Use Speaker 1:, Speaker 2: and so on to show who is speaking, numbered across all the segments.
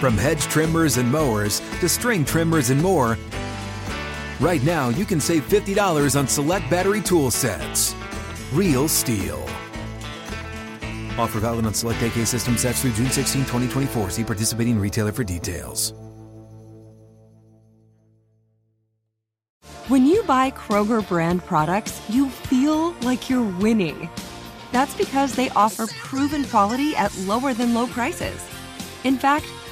Speaker 1: From hedge trimmers and mowers to string trimmers and more, right now you can save $50 on select battery tool sets. Real STIHL. Offer valid on select AK system sets through June 16, 2024. See participating retailer for details.
Speaker 2: When you buy Kroger brand products, you feel like you're winning. That's because they offer proven quality at lower than low prices. In fact,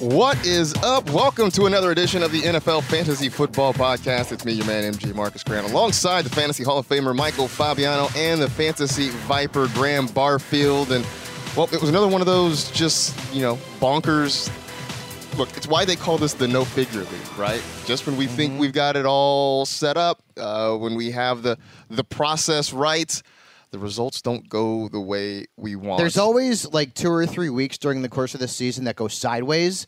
Speaker 3: What is up? Welcome to another edition of the NFL Fantasy Football Podcast. It's me, your man, MG Marcus Grant, alongside the Fantasy Hall of Famer Michael Fabiano and the Fantasy Viper Graham Barfield. And, well, it was another one of those just, you know, bonkers. Look, it's why they call this the no figure league, right? Just when we think we've got it all set up, uh, when we have the the process right, the results don't go the way we want.
Speaker 4: There's always like two or three weeks during the course of the season that go sideways.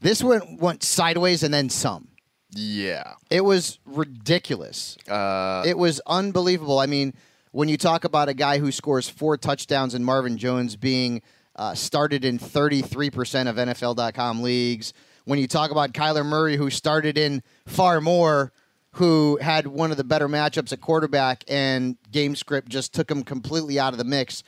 Speaker 4: This one went sideways and then some.
Speaker 3: yeah.
Speaker 4: It was ridiculous.
Speaker 3: Uh,
Speaker 4: it was unbelievable. I mean, when you talk about a guy who scores four touchdowns and Marvin Jones being uh, started in 33% of NFL.com leagues, when you talk about Kyler Murray, who started in far more, who had one of the better matchups at quarterback, and game script just took him completely out of the mix.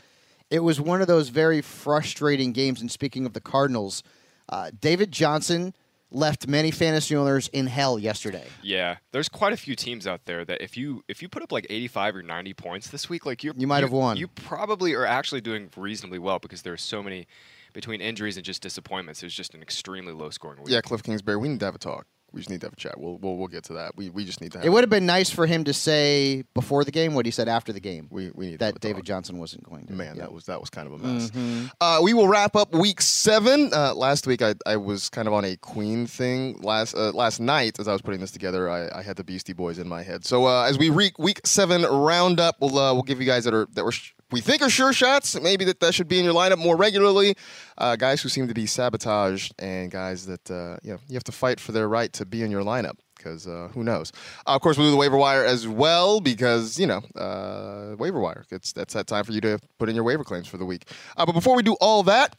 Speaker 4: It was one of those very frustrating games. And speaking of the Cardinals, uh, David Johnson left many fantasy owners in hell yesterday.
Speaker 5: Yeah, there's quite a few teams out there that if you if you put up like 85 or 90 points this week, like you
Speaker 4: You might have won.
Speaker 5: You probably are actually doing reasonably well because there are so many between injuries and just disappointments. It was just an extremely low scoring week.
Speaker 3: yeah, Cliff Kingsbury, we need to have a talk. We just need to have a chat. We'll we'll, we'll get to that. We, we just need to have
Speaker 4: It would have been nice for him to say before the game what he said after the game.
Speaker 3: We, we need to have
Speaker 4: that David
Speaker 3: talk.
Speaker 4: Johnson wasn't going to.
Speaker 3: Man,
Speaker 4: Yeah.
Speaker 3: that was that was kind of a mess.
Speaker 4: Mm-hmm.
Speaker 3: Uh, we will wrap up week seven. Uh, last week, I, I was kind of on a Queen thing. Last uh, last night, as I was putting this together, I, I had the Beastie Boys in my head. So uh, as we re- week seven roundup, we'll uh, we'll give you guys that are that were sh- we think are sure shots. Maybe that that should be in your lineup more regularly. Uh, guys who seem to be sabotaged and guys that uh, you know you have to fight for their right to be in your lineup. Because uh, who knows? Uh, of course, we'll do the waiver wire as well because you know uh, waiver wire. It's that's that time for you to put in your waiver claims for the week. Uh, but before we do all that,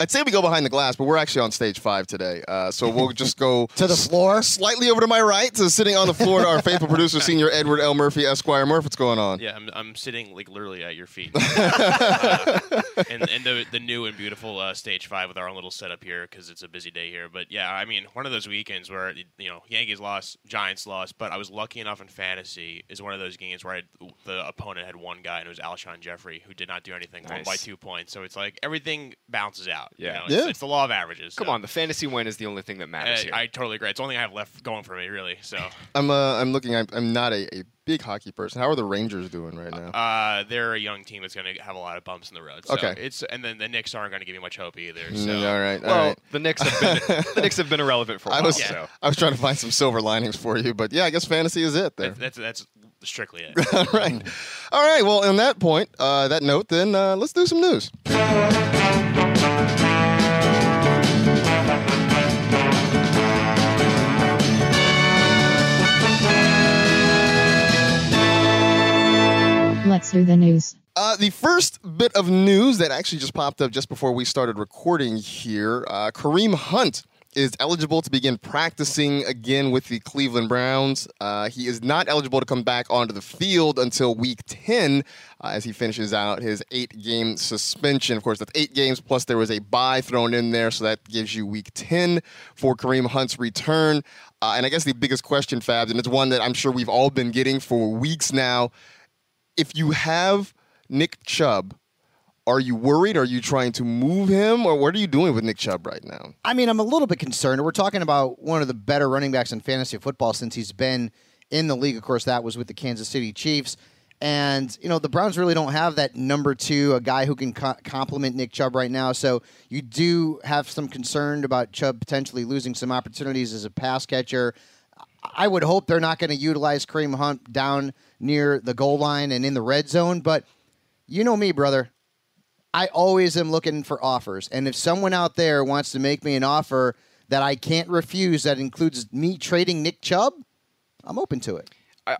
Speaker 3: I'd say we go behind the glass, but we're actually on stage five today. Uh, so we'll just go
Speaker 4: To the floor?
Speaker 3: slightly over to my right, to sitting on the floor to our faithful producer, Senior Edward L. Murphy, Esquire. Murph, what's going on?
Speaker 6: Yeah, I'm, I'm sitting like literally at your feet, uh, and and the the new and beautiful uh, stage five with our own little setup here because it's a busy day here. But yeah, I mean, one of those weekends where you know Yankees lost, Giants lost, but I was lucky enough in fantasy is one of those games where I, the opponent had one guy and it was Alshon Jeffery who did not do anything, won by two points. So it's like everything bounces out. You
Speaker 5: Yeah.
Speaker 6: know, it's,
Speaker 3: Yeah.
Speaker 6: it's the law of averages.
Speaker 5: Come on, the fantasy win is the only thing that matters
Speaker 6: Uh,
Speaker 5: here.
Speaker 6: I totally agree. It's the only thing I have left going for me, really. So
Speaker 3: I'm uh, I'm looking. I'm, I'm not a, a big hockey person. How are the Rangers doing right now?
Speaker 6: Uh, they're a young team that's going to have a lot of bumps in the road. So
Speaker 3: Okay.
Speaker 6: It's and then the Knicks aren't going to give you much hope either.
Speaker 3: Mm,
Speaker 6: So
Speaker 3: all right, all
Speaker 5: well,
Speaker 3: right.
Speaker 5: the Knicks have been the Knicks have been irrelevant for a
Speaker 3: I
Speaker 5: while.
Speaker 3: was
Speaker 5: so.
Speaker 3: I was trying to find some silver linings for you, but yeah, I guess fantasy is it there.
Speaker 6: that's, that's that's strictly it.
Speaker 3: All right, all right. Well, on that point, uh, that note, then uh, let's do some news.
Speaker 7: Let's do the news.
Speaker 3: Uh, the first bit of news that actually just popped up just before we started recording here uh, Kareem Hunt is eligible to begin practicing again with the Cleveland Browns. Uh, he is not eligible to come back onto the field until week 10 uh, as he finishes out his eight game suspension. Of course, that's eight games plus there was a bye thrown in there, so that gives you week 10 for Kareem Hunt's return. Uh, and I guess the biggest question, Fabs, and it's one that I'm sure we've all been getting for weeks now if you have Nick Chubb, are you worried? Are you trying to move him, or what are you doing with Nick Chubb right now?
Speaker 4: I mean, I'm a little bit concerned. We're talking about one of the better running backs in fantasy football since he's been in the league. Of course, that was with the Kansas City Chiefs. And, you know, the Browns really don't have that number two, a guy who can co- complement Nick Chubb right now. So you do have some concern about Chubb potentially losing some opportunities as a pass catcher. I would hope they're not going to utilize Kareem Hunt down near the goal line and in the red zone. But you know me, brother. I always am looking for offers. And if someone out there wants to make me an offer that I can't refuse that includes me trading Nick Chubb, I'm open to it.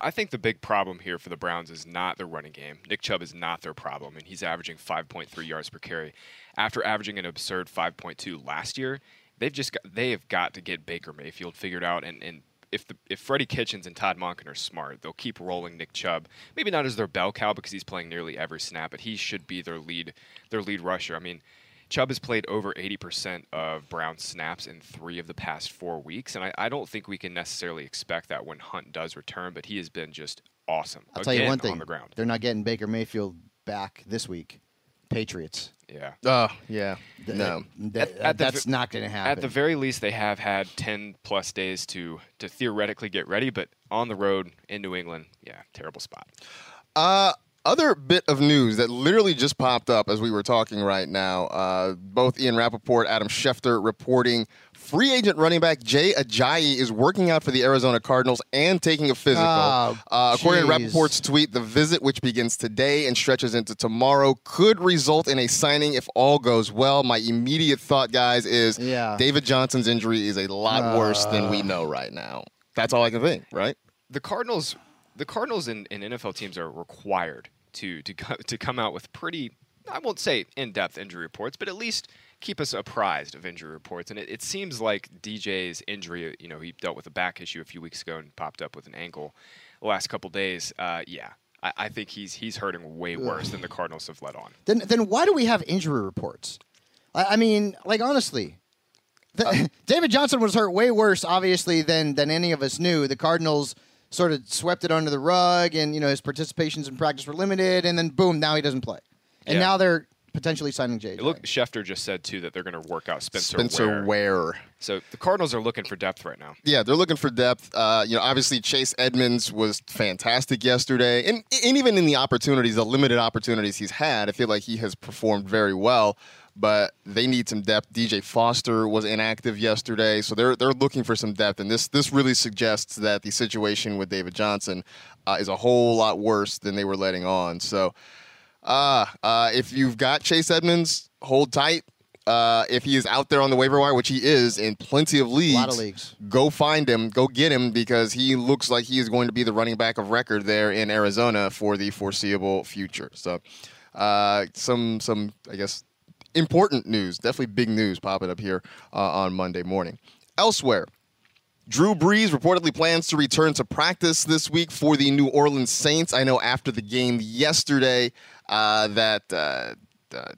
Speaker 5: I, think the big problem here for the Browns is not their running game. Nick Chubb is not their problem, and he's averaging 5.3 yards per carry. After averaging an absurd 5.2 last year, they've just got, they have got to get Baker Mayfield figured out. And, and if the if Freddie Kitchens and Todd Monken are smart, they'll keep rolling Nick Chubb. Maybe not as their bell cow because he's playing nearly every snap, but he should be their lead their lead rusher. I mean. Chubb has played over 80% of Brown's snaps in three of the past four weeks, and I, I don't think we can necessarily expect that when Hunt does return, but he has been just awesome.
Speaker 4: I'll tell you one thing.
Speaker 5: on the ground.
Speaker 4: They're not getting Baker Mayfield back this week. Patriots.
Speaker 5: Yeah.
Speaker 3: Oh, yeah.
Speaker 4: Th-
Speaker 3: No.
Speaker 4: th-
Speaker 5: At- at
Speaker 4: that's
Speaker 5: v-
Speaker 4: not going to happen.
Speaker 5: At the very least, they have had 10 plus days to to theoretically get ready, but on the road in New England, yeah, terrible spot.
Speaker 3: Uh, other bit of news that literally just popped up as we were talking right now. Uh, both Ian Rapoport, Adam Schefter reporting free agent running back Jay Ajayi is working out for the Arizona Cardinals and taking a physical.
Speaker 4: Oh,
Speaker 3: uh, according to
Speaker 4: jeez.
Speaker 3: Rapoport's tweet, the visit, which begins today and stretches into tomorrow, could result in a signing if all goes well. My immediate thought, guys, is
Speaker 4: Yeah.
Speaker 3: David Johnson's injury is a lot worse than we know right now. That's all I can think, right?
Speaker 5: The Cardinals, the Cardinals and, and NFL teams are required to to co- to come out with pretty, I won't say in-depth injury reports, but at least keep us apprised of injury reports. And it, it seems like DJ's injury, you know, he dealt with a back issue a few weeks ago and popped up with an ankle the last couple days. Uh, yeah, I, I think he's he's hurting way worse than the Cardinals have let on.
Speaker 4: then, then why do we have injury reports? I, I mean, like honestly, the, David Johnson was hurt way worse, obviously, than than any of us knew. The Cardinals sort of swept it under the rug, and you know his participations in practice were limited, and then boom, now he doesn't play, and
Speaker 5: Yeah.
Speaker 4: now they're potentially signing JJ.
Speaker 5: Look, Schefter just said too that they're going to work out Spencer,
Speaker 3: Spencer
Speaker 5: Ware.
Speaker 3: Ware.
Speaker 5: So the Cardinals are looking for depth right now.
Speaker 3: Yeah, they're looking for depth. Uh, you know, obviously Chase Edmonds was fantastic yesterday, and and even in the opportunities, the limited opportunities he's had, I feel like he has performed very well. But they need some depth. DJ Foster was inactive yesterday, so they're they're looking for some depth, and this this really suggests that the situation with David Johnson uh, is a whole lot worse than they were letting on. So, uh, uh, if you've got Chase Edmonds, hold tight. Uh, if he is out there on the waiver wire, which he is in plenty of leagues,
Speaker 4: lot of leagues.
Speaker 3: go find him, go get him because he looks like he is going to be the running back of record there in Arizona for the foreseeable future. So, uh, some some I guess important news, definitely big news popping up here uh, on Monday morning. Elsewhere, Drew Brees reportedly plans to return to practice this week for the New Orleans Saints. I know after the game yesterday uh, that uh, uh,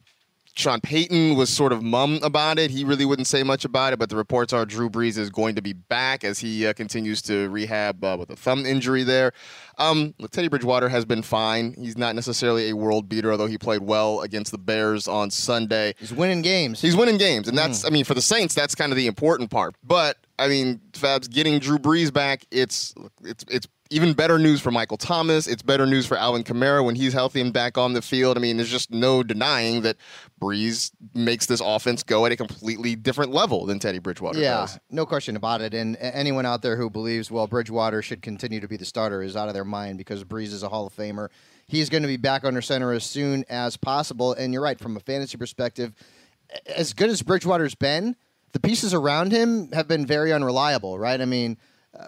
Speaker 3: Sean Payton was sort of mum about it. He really wouldn't say much about it, but the reports are Drew Brees is going to be back as he uh, continues to rehab uh, with a thumb injury there. Um, Teddy Bridgewater has been fine. He's not necessarily a world beater, although he played well against the Bears on Sunday.
Speaker 4: He's winning games.
Speaker 3: He's winning games, and that's, I mean, for the Saints, that's kind of the important part. But I mean, Fabs getting Drew Brees back, it's it's it's even better news for Michael Thomas. It's better news for Alvin Kamara when he's healthy and back on the field. I mean, there's just no denying that Brees makes this offense go at a completely different level than Teddy Bridgewater
Speaker 4: Yeah,
Speaker 3: does.
Speaker 4: no question about it. And anyone out there who believes, well, Bridgewater should continue to be the starter is out of their mind because Brees is a Hall of Famer. He's going to be back under center as soon as possible. And you're right, from a fantasy perspective, as good as Bridgewater's been, the pieces around him have been very unreliable, right? I mean,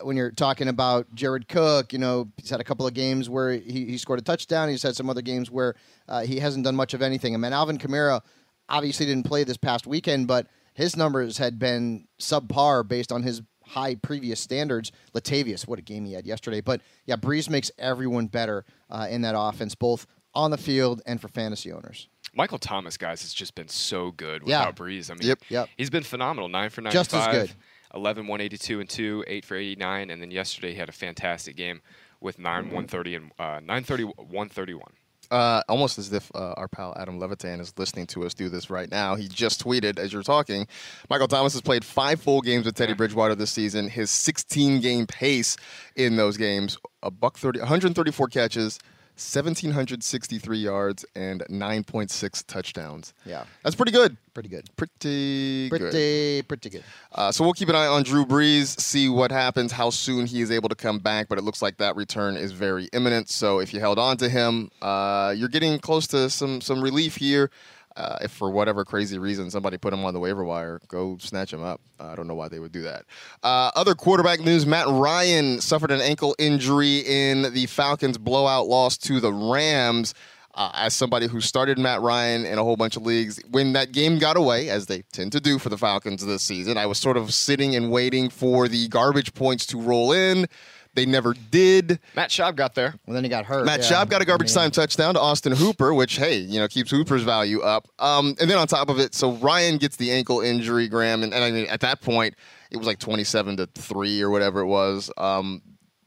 Speaker 4: uh, when you're talking about Jared Cook, you know, he's had a couple of games where he, he scored a touchdown. He's had some other games where uh, he hasn't done much of anything. I mean, Alvin Kamara obviously didn't play this past weekend, but his numbers had been subpar based on his high previous standards. Latavius, what a game he had yesterday. But yeah, Brees makes everyone better uh, in that offense, both on the field and for fantasy owners.
Speaker 5: Michael Thomas, guys, has just been so good
Speaker 4: Yeah.
Speaker 5: without Brees. I mean,
Speaker 3: Yep.
Speaker 4: Yep.
Speaker 5: he's been phenomenal. Nine for nine,
Speaker 4: Just as good.
Speaker 5: 11, 182 and 2, 8 for 89. And then yesterday he had a fantastic game with 9, 130 and uh, 930, 131.
Speaker 3: uh, almost as if uh, our pal Adam Levitan is listening to us do this right now. He just tweeted as you're talking. Michael Thomas has played five full games with Teddy Bridgewater this season. His 16 game pace in those games, a buck 30, 134 catches, 1763 yards, and 9.6 touchdowns.
Speaker 4: Yeah.
Speaker 3: That's pretty good.
Speaker 4: Pretty good.
Speaker 3: Pretty, good.
Speaker 4: Pretty, pretty good.
Speaker 3: Uh, so we'll keep an eye on Drew Brees, see what happens, how soon he is able to come back. But it looks like that return is very imminent. So if you held on to him, uh, you're getting close to some some relief here. Uh, if for whatever crazy reason somebody put him on the waiver wire, go snatch him up. Uh, I don't know why they would do that. Uh, other quarterback news: Matt Ryan suffered an ankle injury in the Falcons' blowout loss to the Rams. Uh, as somebody who started Matt Ryan in a whole bunch of leagues, when that game got away, as they tend to do for the Falcons this season, I was sort of sitting and waiting for the garbage points to roll in. They never did.
Speaker 5: Matt Schaub got there.
Speaker 4: Well, then he got hurt.
Speaker 3: Matt
Speaker 4: yeah.
Speaker 3: Schaub got a garbage
Speaker 4: I mean,
Speaker 3: time touchdown to Austin Hooper, which hey, you know keeps Hooper's value up. Um, and then on top of it, so Ryan gets the ankle injury, Graham, and, and I mean at that point it was like twenty-seven to three or whatever it was. Um,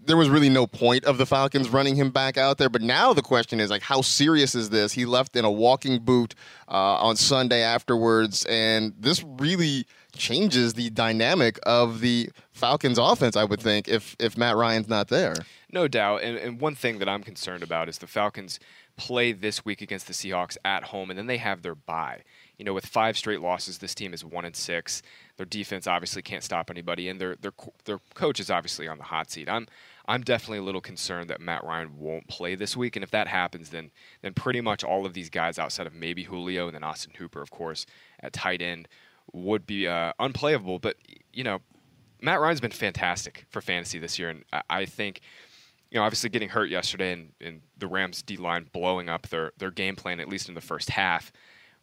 Speaker 3: there was really no point of the Falcons running him back out there. But now the question is like, how serious is this? He left in a walking boot uh, on Sunday afterwards, and this really changes the dynamic of the Falcons' offense. I would think if if Matt Ryan's not there.
Speaker 5: No doubt. And, and one thing that I'm concerned about is the Falcons play this week against the Seahawks at home, and then they have their bye. You know, with five straight losses, this team is one and six. Their defense obviously can't stop anybody, and their their their coach is obviously on the hot seat. I'm I'm definitely a little concerned that Matt Ryan won't play this week, and if that happens, then then pretty much all of these guys outside of maybe Julio and then Austin Hooper, of course, at tight end, would be uh, unplayable. But you know, Matt Ryan's been fantastic for fantasy this year, and I, I think you know, obviously getting hurt yesterday and, and the Rams D line blowing up their, their game plan, at least in the first half,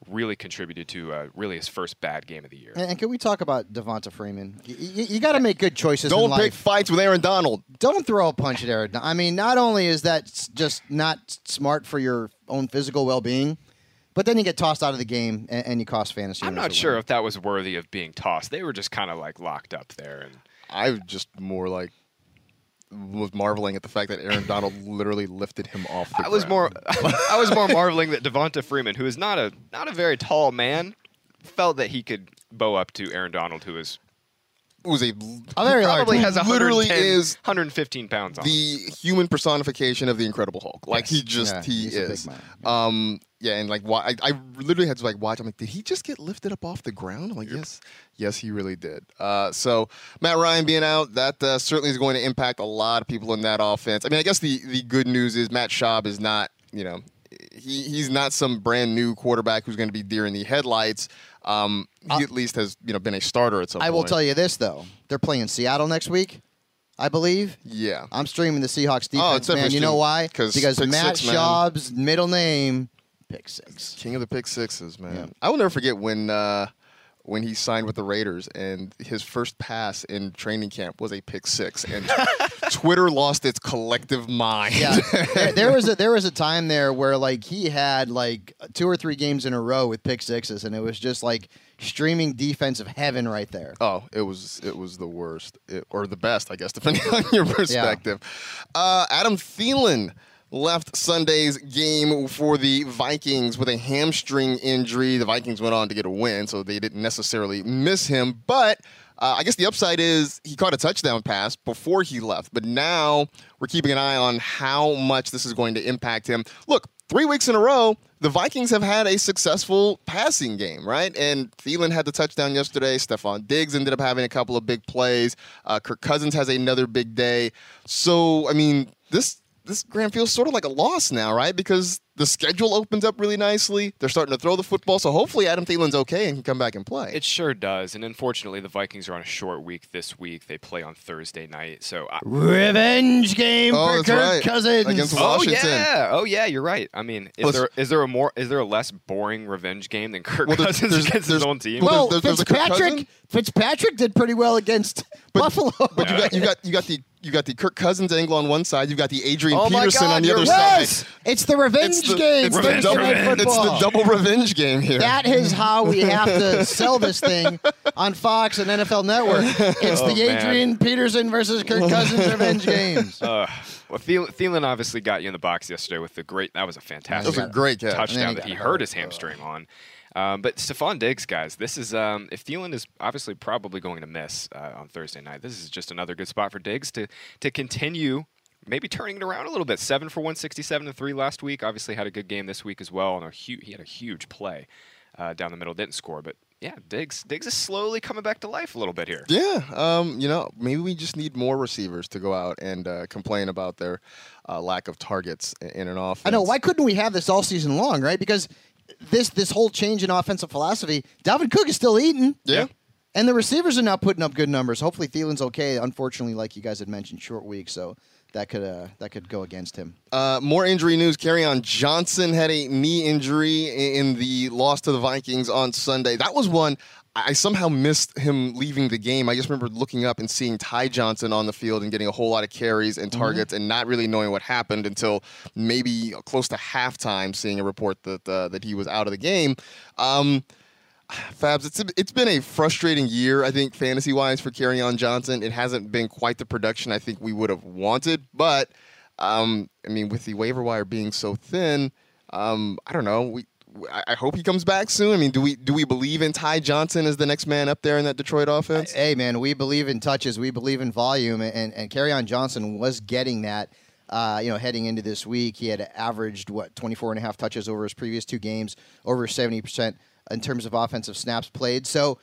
Speaker 5: really contributed to uh, really his first bad game of the year.
Speaker 4: And, and can we talk about Devonta Freeman? Y- y- you got to make good choices.
Speaker 3: Don't
Speaker 4: life.
Speaker 3: pick fights with Aaron Donald.
Speaker 4: don't throw a punch at Aaron. I mean, not only is that just not smart for your own physical well being, but then you get tossed out of the game and, and you cost fantasy.
Speaker 5: I'm not sure
Speaker 4: win.
Speaker 5: if that was worthy of being tossed. They were just kind of like locked up there. And
Speaker 3: I just more like was marveling at the fact that Aaron Donald literally lifted him off. The
Speaker 5: I was more. I was more marveling that Devonta Freeman, who is not a not a very tall man, felt that he could bow up to Aaron Donald, who is
Speaker 3: was a
Speaker 4: A very
Speaker 5: probably
Speaker 4: man.
Speaker 5: has
Speaker 3: literally is
Speaker 5: 115 pounds on. him.
Speaker 3: the human personification of the Incredible Hulk. Like he just
Speaker 4: Yeah,
Speaker 3: he
Speaker 4: he's a big
Speaker 3: is. Um, yeah, and like why I, I literally had to like watch. I'm like, did he just get lifted up off the ground? I'm like, yes, yes, he really did. Uh, so Matt Ryan being out, that uh, certainly is going to impact a lot of people in that offense. I mean, I guess the the good news is Matt Schaub is not, you know, he he's not some brand new quarterback who's going to be deer in the headlights. Um, he at least has you know been a starter at some
Speaker 4: I
Speaker 3: point.
Speaker 4: will tell you this though: they're playing Seattle next week, I believe.
Speaker 3: Yeah.
Speaker 4: I'm streaming the Seahawks
Speaker 3: Oh,
Speaker 4: defense,
Speaker 3: it's
Speaker 4: man. You know why? Because Matt
Speaker 3: six.
Speaker 4: Schaub's middle name, pick six.
Speaker 3: King of the pick sixes, man.
Speaker 4: Yeah.
Speaker 3: I will never forget when uh, when he signed with the Raiders and his first pass in training camp was a pick six, and Twitter lost its collective mind.
Speaker 4: Yeah, there, there was a there was a time there where like he had like two or three games in a row with pick sixes, and it was just like streaming defense of heaven right there.
Speaker 3: Oh, it was it was the worst It- or the best, I guess, depending on your perspective. Uh, Adam Thielen left Sunday's game for the Vikings with a hamstring injury. The Vikings went on to get a win, so they didn't necessarily miss him. But uh, I guess the upside is he caught a touchdown pass before he left. But now we're keeping an eye on how much this is going to impact him. Look, three weeks in a row, the Vikings have had a successful passing game, right? And Thielen had the touchdown yesterday. Stefon Diggs ended up having a couple of big plays. Uh, Kirk Cousins has another big day. So, I mean, this this Graham feels sort of like a loss now, right? Because the schedule opens up really nicely. They're starting to throw the football, so hopefully Adam Thielen's okay and can come back and play.
Speaker 5: It sure does. And unfortunately, the Vikings are on a short week this week. They play on Thursday night. So I,
Speaker 4: Revenge game
Speaker 3: Oh,
Speaker 4: for Kirk
Speaker 3: right.
Speaker 4: Cousins.
Speaker 3: Against
Speaker 5: oh,
Speaker 3: Washington.
Speaker 5: Oh yeah, oh yeah, you're right. I mean, is
Speaker 3: Let's-
Speaker 5: there is there a more is there a less boring revenge game than Kirk
Speaker 3: Well, there's-
Speaker 5: Cousins
Speaker 3: there's-
Speaker 5: against
Speaker 3: there's-
Speaker 5: his own team?
Speaker 3: well,
Speaker 4: well,
Speaker 3: there's- there's
Speaker 4: Fitzpatrick
Speaker 3: Cousins?
Speaker 4: Fitzpatrick did pretty well against Buffalo.
Speaker 3: But you got you got you got the you got the Kirk Cousins angle on one side. You've got the Adrian
Speaker 5: Oh
Speaker 3: Peterson
Speaker 5: God,
Speaker 3: on the other
Speaker 5: right.
Speaker 4: yes,
Speaker 3: side.
Speaker 4: it's the revenge
Speaker 3: It's the,
Speaker 4: game.
Speaker 3: it's, the
Speaker 5: Revenge,
Speaker 3: double,
Speaker 5: revenge.
Speaker 3: it's the double revenge game here.
Speaker 4: That is how we have to sell this thing on Fox and NFL Network. It's
Speaker 5: Oh,
Speaker 4: the
Speaker 5: man.
Speaker 4: Adrian Peterson versus Kirk Cousins revenge games.
Speaker 5: Uh, well, Thielen, Thielen obviously got you in the box yesterday with the great. That was a fantastic.
Speaker 3: That was a great catch.
Speaker 5: Touchdown
Speaker 4: he
Speaker 5: that he
Speaker 4: hurt.
Speaker 5: hurt his hamstring on. Um, but Stefon Diggs, guys, this is um, if Thielen is obviously probably going to miss uh, on Thursday night. This is just another good spot for Diggs to to continue. Maybe turning it around a little bit. Seven for 167 and three last week. Obviously had a good game this week as well, and a hu- he had a huge play uh, down the middle. Didn't score, but yeah, Diggs Diggs is slowly coming back to life a little bit here.
Speaker 3: Yeah, um, you know, maybe we just need more receivers to go out and uh, complain about their uh, lack of targets in an offense.
Speaker 4: I know. Why couldn't we have this all season long, right? Because this this whole change in offensive philosophy, Dalvin Cook is still eating.
Speaker 3: Yeah.
Speaker 4: And the receivers are now putting up good numbers. Hopefully Thielen's okay. Unfortunately, like you guys had mentioned, short week, so that could uh, that could go against him.
Speaker 3: Uh, more injury news. Kerryon Johnson had a knee injury in the loss to the Vikings on Sunday. That was one I somehow missed him leaving the game. I just remember looking up and seeing Ty Johnson on the field and getting a whole lot of carries and targets and not really knowing what happened until maybe close to halftime, seeing a report that uh, that he was out of the game. Um, Fabs, it's it's been a frustrating year, I think, fantasy wise for Kerryon Johnson. It hasn't been quite the production I think we would have wanted, but um, I mean, with the waiver wire being so thin, um, I don't know. We I hope he comes back soon. I mean, do we do we believe in Ty Johnson as the next man up there in that Detroit offense?
Speaker 4: Hey, man, we believe in touches. We believe in volume, and and on Johnson was getting that. Uh, you know, heading into this week, he had averaged what 24 and a half touches over his previous two games, over 70 percent in terms of offensive snaps played. So,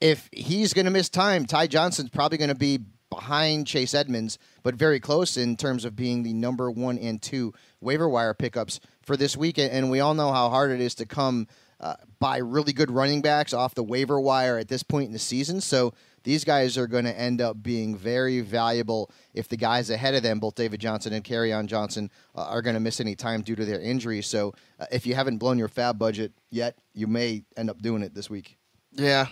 Speaker 4: if he's going to miss time, Ty Johnson's probably going to be behind Chase Edmonds, but very close in terms of being the number one and two waiver wire pickups for this weekend. And we all know how hard it is to come uh, by really good running backs off the waiver wire at this point in the season. So these guys are going to end up being very valuable if the guys ahead of them, both David Johnson and on Johnson, uh, are going to miss any time due to their injuries. So uh, if you haven't blown your FAAB budget yet, you may end up doing it this week.
Speaker 3: Yeah.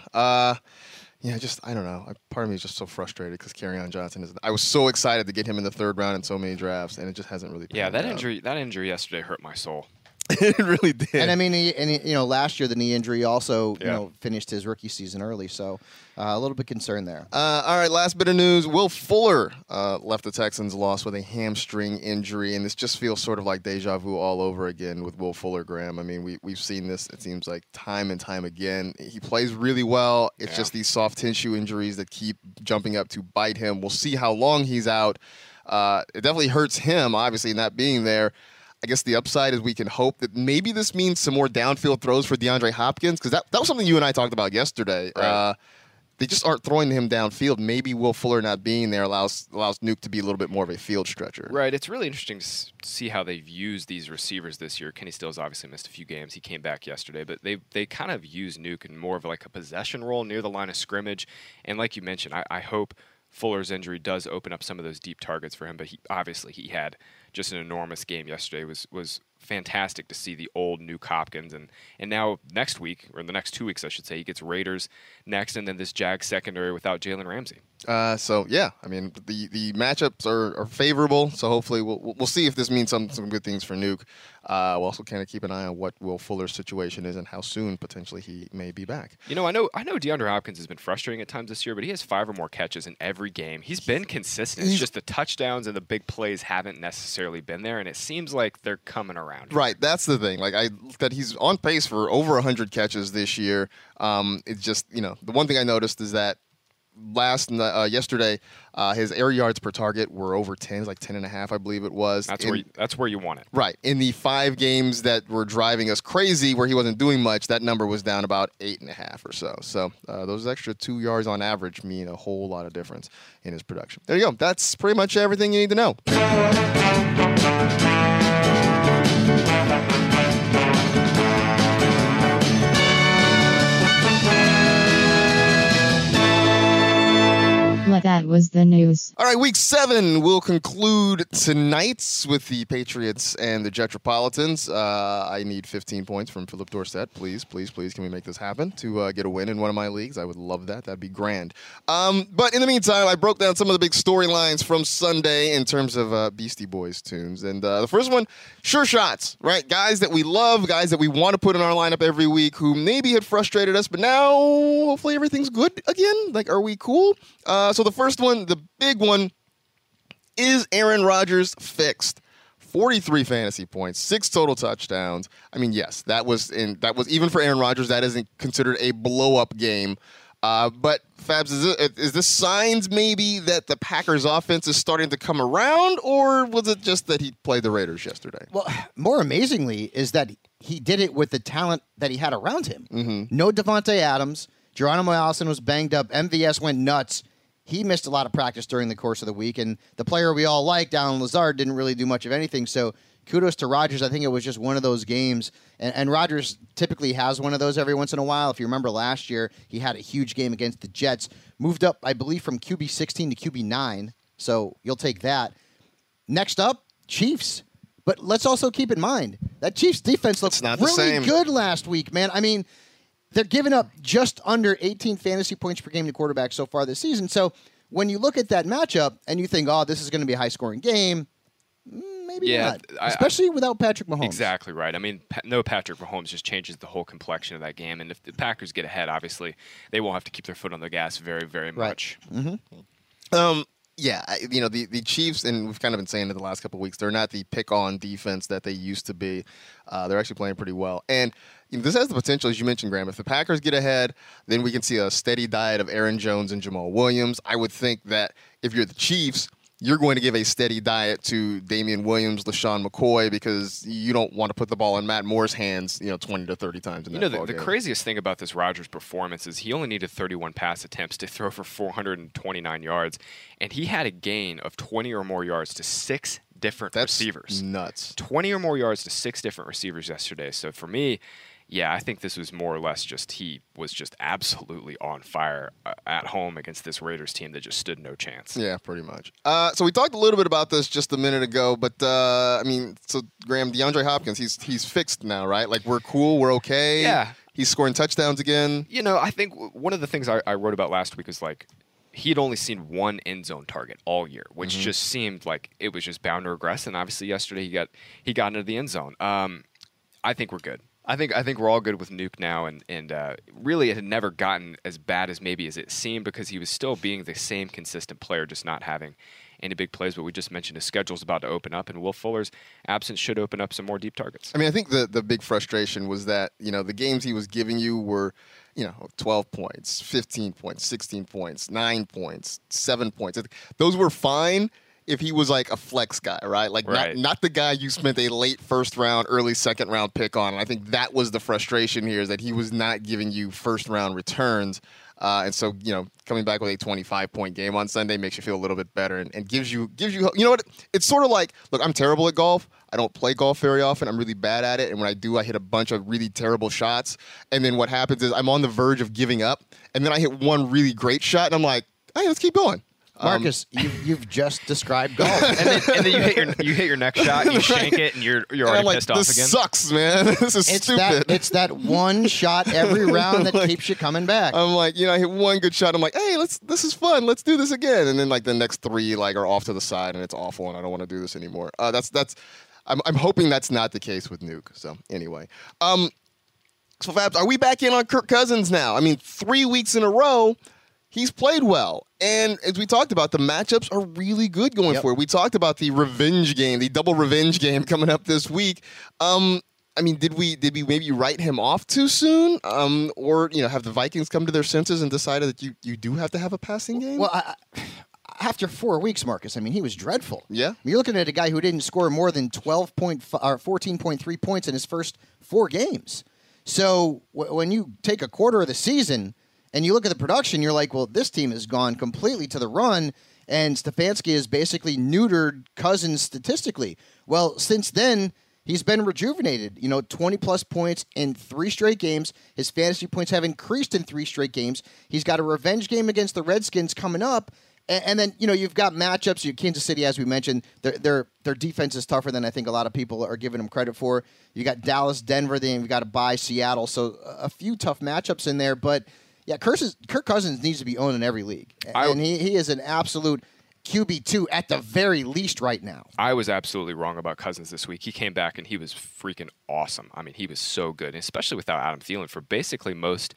Speaker 3: Yeah, just I don't know. I- Part of me is just so frustrated because on Johnson is. I was so excited to get him in the third round in so many drafts, and it just hasn't really.
Speaker 5: Yeah, that
Speaker 3: out.
Speaker 5: injury that injury yesterday hurt my soul.
Speaker 3: it really did.
Speaker 4: And I mean, he, and he, you know, last year the knee injury also, you know, finished his rookie season early. So uh, a little bit concerned there.
Speaker 3: Uh, all right, last bit of news. Will Fuller uh, left the Texans lost with a hamstring injury, and this just feels sort of like deja vu all over again with Will Fuller, Graham. I mean, we, we've seen this, it seems like, time and time again. He plays really well. It's
Speaker 5: Yeah.
Speaker 3: just these soft tissue injuries that keep jumping up to bite him. We'll see how long he's out. Uh, it definitely hurts him, obviously, not being there. I guess the upside is we can hope that maybe this means some more downfield throws for DeAndre Hopkins because that, that was something you and I talked about yesterday.
Speaker 5: Right.
Speaker 3: Uh, they just aren't throwing him downfield. Maybe Will Fuller not being there allows allows Nuke to be a little bit more of a field stretcher.
Speaker 5: Right. It's really interesting to see how they've used these receivers this year. Kenny Stills obviously missed a few games. He came back yesterday, but they they kind of use Nuke in more of like a possession role near the line of scrimmage. And like you mentioned, I, I hope Fuller's injury does open up some of those deep targets for him. But he obviously he had just an enormous game yesterday. was was fantastic to see the old Nuke Hopkins, and and now next week or the next two weeks, I should say, he gets Raiders next, and then this Jag secondary without Jalen Ramsey.
Speaker 3: Uh, so yeah, I mean the the matchups are, are favorable. So hopefully we'll we'll see if this means some some good things for Nuke. Uh, we'll also kind of keep an eye on what Will Fuller's situation is and how soon potentially he may be back.
Speaker 5: You know, I know I know DeAndre Hopkins has been frustrating at times this year, but he has five or more catches in every game. He's been consistent. It's just the touchdowns and the big plays haven't necessarily been there, and it seems like they're coming around.
Speaker 3: Right, that's the thing. Like I that he's on pace for over hundred catches this year. Um, it's just you know the one thing I noticed is that last uh, yesterday uh, his air yards per target were over 10 it was like 10 and a half i believe it was
Speaker 5: That's
Speaker 3: In-
Speaker 5: where you, that's where you want it.
Speaker 3: right in the five games that were driving us crazy where he wasn't doing much that number was down about eight and a half or so. So uh, those extra two yards on average mean a whole lot of difference in his production. There you go. That's pretty much everything you need to know
Speaker 7: that was the news.
Speaker 3: All right, week seven will conclude tonight with the Patriots and the Jetropolitans. Uh, I need 15 points from Phillip Dorsett. Please, please, please, can we make this happen to uh, get a win in one of my leagues? I would love that. That'd be grand. Um, but in the meantime, I broke down some of the big storylines from Sunday in terms of uh, Beastie Boys tunes. And uh, the first one, sure shots, right? Guys that we love, guys that we want to put in our lineup every week who maybe had frustrated us, but now hopefully everything's good again. Like, are we cool? Uh, so the first one, the big one, is Aaron Rodgers fixed? 43 fantasy points, six total touchdowns. I mean, yes, that was in that was even for Aaron Rodgers. That isn't considered a blow up game. Uh, but Fabs, is, it, is this signs maybe that the Packers offense is starting to come around, or was it just that he played the Raiders yesterday?
Speaker 4: Well, more amazingly is that he did it with the talent that he had around him.
Speaker 3: Mm-hmm.
Speaker 4: No Davante Adams. Geronimo Allison was banged up. MVS went nuts. He missed a lot of practice during the course of the week, and the player we all liked, Allen Lazard, didn't really do much of anything. So kudos to Rodgers. I think it was just one of those games, and, and Rodgers typically has one of those every once in a while. If you remember last year, he had a huge game against the Jets, moved up, I believe, from QB 16 to QB 9. So you'll take that. Next up, Chiefs. But let's also keep in mind that Chiefs defense looked really good last week, man. I mean, they're giving up just under 18 fantasy points per game to quarterbacks so far this season. So when you look at that matchup and you think, oh, this is going to be a high scoring game, mm, maybe
Speaker 5: Yeah,
Speaker 4: not.
Speaker 5: I- I-
Speaker 4: Especially without Patrick Mahomes.
Speaker 5: Exactly right. I mean, no Patrick Mahomes just changes the whole complexion of that game. And if the Packers get ahead, obviously, they won't have to keep their foot on the gas very, very
Speaker 4: Right.
Speaker 5: much.
Speaker 3: Um, yeah, you know the the Chiefs, and we've kind of been saying it the last couple weeks. They're not the pick on defense that they used to be. Uh, they're actually playing pretty well, and you know, this has the potential, as you mentioned, Graham. If the Packers get ahead, then we can see a steady diet of Aaron Jones and Jamaal Williams. I would think that if you're the Chiefs. You're going to give a steady diet to Damien Williams, LeSean McCoy, because you don't want to put the ball in Matt Moore's hands, you know, 20 to 30 times in
Speaker 5: You know, the, the craziest thing about this Rodgers performance is he only needed 31 pass attempts to throw for 429 yards, and he had a gain of 20 or more yards to six different
Speaker 3: That's
Speaker 5: receivers.
Speaker 3: nuts.
Speaker 5: 20 or more yards to six different receivers yesterday. So for me, yeah, I think this was more or less just he was just absolutely on fire uh, at home against this Raiders team that just stood no chance.
Speaker 3: Yeah, pretty much. Uh, so we talked a little bit about this just a minute ago, but uh, I mean, so Graham, DeAndre Hopkins, he's he's fixed now, right? Like we're cool, we're okay.
Speaker 5: Yeah.
Speaker 3: he's scoring touchdowns again.
Speaker 5: You know, I think one of the things I, I wrote about last week was like he had only seen one end zone target all year, which
Speaker 3: Mm-hmm.
Speaker 5: just seemed like it was just bound to regress. And obviously, yesterday he got he got into the end zone. Um, I think we're good. I think I think we're all good with Nuke now, and and uh, really it had never gotten as bad as maybe as it seemed because he was still being the same consistent player, just not having any big plays. But we just mentioned his schedule's about to open up, and Will Fuller's absence should open up some more deep targets.
Speaker 3: I mean, I think the the big frustration was that you know the games he was giving you were, you know, 12 points, 15 points, 16 points, nine points, seven points. Those were fine if he was like a flex guy, right? Like
Speaker 5: Right.
Speaker 3: not not the guy you spent a late first round, early second round pick on. And I think that was the frustration here is that he was not giving you first round returns. Uh, and so, you know, coming back with a 25 point game on Sunday makes you feel a little bit better and, and gives you gives you you know what? It's sort of like, look, I'm terrible at golf. I don't play golf very often. I'm really bad at it, and when I do, I hit a bunch of really terrible shots. And then what happens is I'm on the verge of giving up, and then I hit one really great shot, and I'm like, hey, let's keep going.
Speaker 4: Marcus, you, you've just described golf.
Speaker 5: and, then, and then you hit your you hit your next shot, you shank it, and you're you're
Speaker 3: And
Speaker 5: already
Speaker 3: like,
Speaker 5: pissed off
Speaker 3: this
Speaker 5: again.
Speaker 3: sucks, man. this is
Speaker 4: it's
Speaker 3: stupid.
Speaker 4: that it's that one shot every round that
Speaker 3: Like,
Speaker 4: keeps you coming back.
Speaker 3: I'm like, you know, I hit one good shot. I'm like, hey, let's. This is fun. Let's do this again. And then like the next three like are off to the side, and it's awful, and I don't want to do this anymore. Uh, that's that's. I'm I'm hoping that's not the case with Nuke. So anyway, um, so Fabs, are we back in on Kirk Cousins now? I mean, three weeks in a row. He's played well. And as we talked about, the matchups are really good going
Speaker 4: Yep.
Speaker 3: forward. We talked about the revenge game, the double revenge game coming up this week. Um, I mean, did we did we maybe write him off too soon? Um, or you know, have the Vikings come to their senses and decided that you, you do have to have a passing game?
Speaker 4: Well, I, I- after four weeks, Marcus, I mean, he was dreadful.
Speaker 3: Yeah.
Speaker 4: I mean, you're looking at a guy who didn't score more than 12 point or 14.3 points in his first four games. So w- when you take a quarter of the season and you look at the production, you're like, well, this team has gone completely to the run, and Stefanski has basically neutered Cousins statistically. Well, since then, he's been rejuvenated. You know, 20 plus points in three straight games. His fantasy points have increased in three straight games. He's got a revenge game against the Redskins coming up. And, then you know you've got matchups. You Kansas City, as we mentioned, their their their defense is tougher than I think a lot of people are giving them credit for. You got Dallas, Denver, then you've got to buy Seattle. So a few tough matchups in there. But yeah, Kirk, is, Kirk Cousins needs to be owned in every league,
Speaker 5: I-
Speaker 4: and he, he is an absolute QB two at the very least right now.
Speaker 5: I was absolutely wrong about Cousins this week. He came back and he was freaking awesome. I mean, he was so good, especially without Adam Thielen for basically most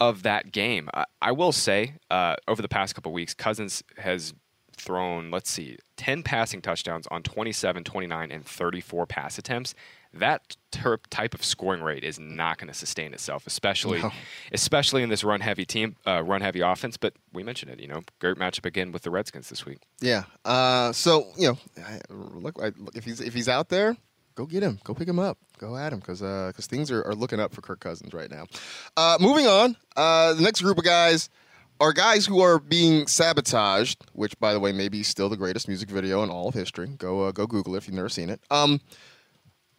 Speaker 5: of that game. I, I will say, uh, over the past couple weeks, Cousins has thrown, let's see, 10 passing touchdowns on 27, 29, and 34 pass attempts. That ter- type of scoring rate is not going to sustain itself, especially especially in this run heavy team, uh, run heavy offense. But we mentioned it, you know, great matchup again with the Redskins this week.
Speaker 3: Yeah. Uh, so you know, I- look, I, look if he's if he's out there, go get him. Go pick him up. Go at him because because things are, are looking up for Kirk Cousins right now. Uh, moving on, uh, the next group of guys are guys who are being sabotaged. Which, by the way, may be still the greatest music video in all of history. Go uh, go Google it if you've never seen it. Um,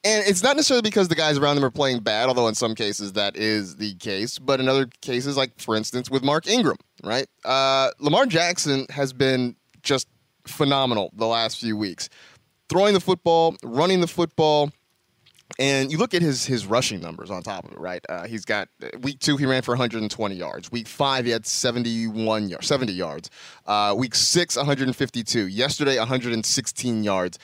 Speaker 3: and it's not necessarily because the guys around them are playing bad, although in some cases that is the case. But in other cases, like for instance with Mark Ingram, right? Uh, Lamar Jackson has been just phenomenal the last few weeks, throwing the football, running the football. And you look at his his rushing numbers on top of it, right? Uh, he's got week two he ran for 120 yards. Week five he had 71 yards, 70 yards. Uh, week six 152. Yesterday 116 yards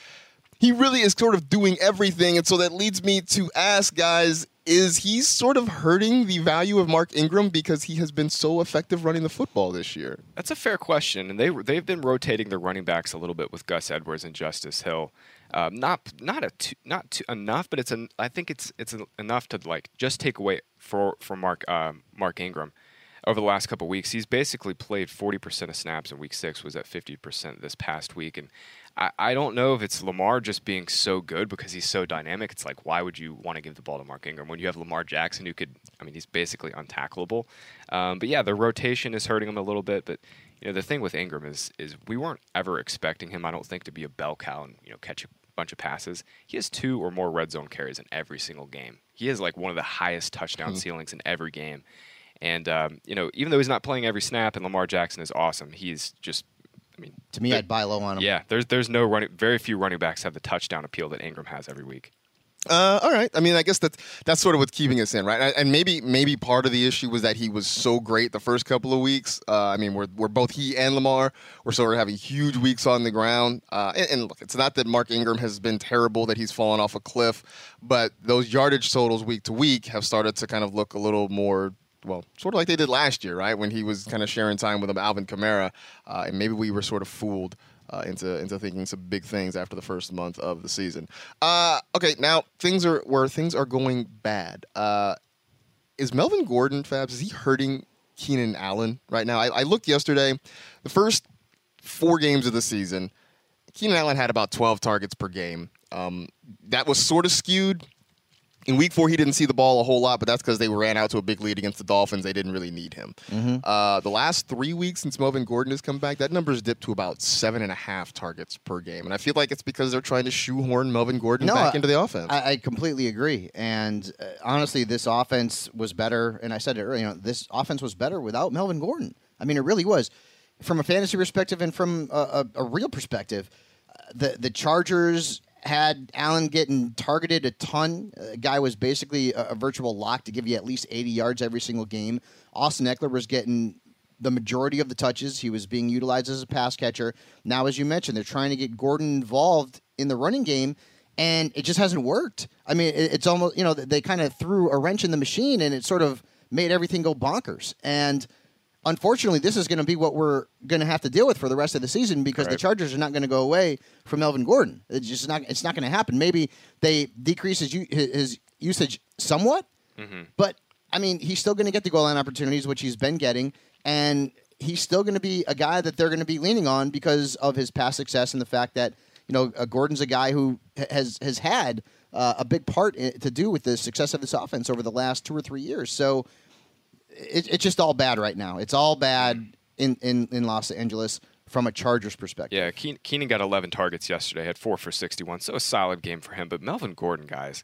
Speaker 3: he really is sort of doing everything. And so that leads me to ask guys is he sort of hurting the value of Mark Ingram because he has been so effective running the football this year?
Speaker 5: That's a fair question, and they they've been rotating their running backs a little bit with Gus Edwards and Justice Hill. Um, not not a too, not too, enough, but it's an, I think it's it's en- enough to like just take away for for Mark um, Mark Ingram. Over the last couple weeks, he's basically played 40% of snaps in week six, was at 50% this past week. And I, I don't know if it's Lamar just being so good because he's so dynamic. It's like, why would you want to give the ball to Mark Ingram when you have Lamar Jackson who could, I mean, he's basically untackleable. Um, but yeah, the rotation is hurting him a little bit. But, you know, the thing with Ingram is, is we weren't ever expecting him, I don't think, to be a bell cow and, you know, catch a bunch of passes. He has two or more red zone carries in every single game. He has like one of the highest touchdown ceilings in every game. And um, you know, even though he's not playing every snap, and Lamar Jackson is awesome, he's just. I mean,
Speaker 4: To me, I'd buy low on him.
Speaker 5: yeah, there's there's no running. Very few running backs have the touchdown appeal that Ingram has every week.
Speaker 3: Uh, all right. I mean, I guess that's that's sort of what's keeping us in, right? And maybe maybe part of the issue was that he was so great the first couple of weeks. Uh, I mean, we're, we're both he and Lamar were sort of having huge weeks on the ground. Uh, and, and look, it's not that Mark Ingram has been terrible, that he's fallen off a cliff, but those yardage totals week to week have started to kind of look a little more. Well, sort of like they did last year, right? When he was kind of sharing time with Alvin Kamara, uh, and maybe we were sort of fooled uh, into into thinking some big things after the first month of the season. Uh, okay, now things are where things are going bad. Uh, is Melvin Gordon, Fabs, is he hurting Keenan Allen right now? I, I looked yesterday, the first four games of the season, Keenan Allen had about 12 targets per game. Um, that was sort of skewed. In week four, he didn't see the ball a whole lot, but that's because they ran out to a big lead against the Dolphins. They didn't really need him. Uh, the last three weeks since Melvin Gordon has come back, that number's dipped to about seven and a half targets per game. And I feel like it's because they're trying to shoehorn Melvin Gordon back
Speaker 4: I-
Speaker 3: into the offense.
Speaker 4: I, I completely agree. And uh, honestly, this offense was better. And I said it earlier. You know, this offense was better without Melvin Gordon. I mean, it really was. from a fantasy perspective and from a, a, a real perspective, uh, the the Chargers had Allen getting targeted a ton. A guy was basically a, a virtual lock to give you at least 80 yards every single game. Austin Ekeler was getting the majority of the touches. He was being utilized as a pass catcher. Now, as you mentioned, they're trying to get Gordon involved in the running game, and it just hasn't worked. I mean, it, it's almost, you know, they kind of threw a wrench in the machine and it sort of made everything go bonkers. And unfortunately, this is going to be what we're going to have to deal with for the rest of the season because the Chargers are not going to go away from Melvin Gordon. It's just not. It's not going to happen. Maybe they decrease his, his usage somewhat, but I mean, he's still going to get the goal line opportunities, which he's been getting, and he's still going to be a guy that they're going to be leaning on because of his past success and the fact that you know uh, Gordon's a guy who has has had uh, a big part i to do with the success of this offense over the last two or three years. So it, it's just all bad right now. It's all bad mm. in, in, in Los Angeles from a Chargers perspective.
Speaker 5: Yeah, Keen- Keenan got 11 targets yesterday, had four for 61, so a solid game for him. But Melvin Gordon, guys,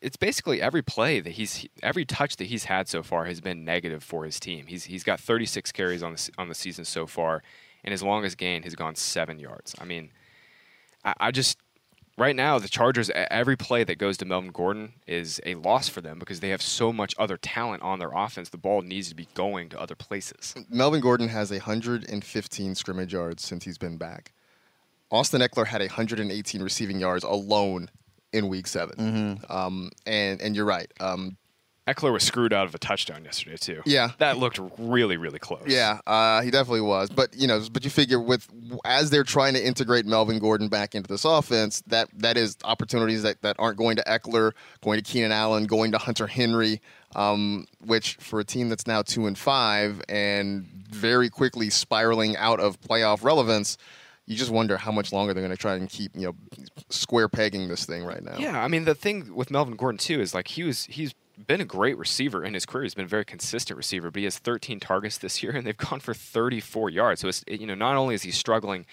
Speaker 5: it's basically every play that he's every touch that he's had so far has been negative for his team. He's he's got 36 carries on the on the season so far, and his longest gain has gone seven yards. I mean, I, I just right now the Chargers every play that goes to Melvin Gordon is a loss for them because they have so much other talent on their offense. The ball needs to be going to other places.
Speaker 3: Melvin Gordon has 115 scrimmage yards since he's been back. Austin Ekeler had 118 receiving yards alone in Week 7 Um, and and you're right. Um,
Speaker 5: Ekeler was screwed out of a touchdown yesterday too.
Speaker 3: Yeah.
Speaker 5: that looked really really close.
Speaker 3: Yeah, uh, he definitely was. But you know, but you figure with as they're trying to integrate Melvin Gordon back into this offense, that that is opportunities that, that aren't going to Ekeler, going to Keenan Allen, going to Hunter Henry. Um, which for a team that's now two and five and very quickly spiraling out of playoff relevance, you just wonder how much longer they're going to try and keep you know square pegging this thing right now.
Speaker 5: Yeah, I mean the thing with Melvin Gordon too is like he was he's been a great receiver in his career. He's been a very consistent receiver, but he has 13 targets this year and they've gone for 34 yards. So it's you know not only is he struggling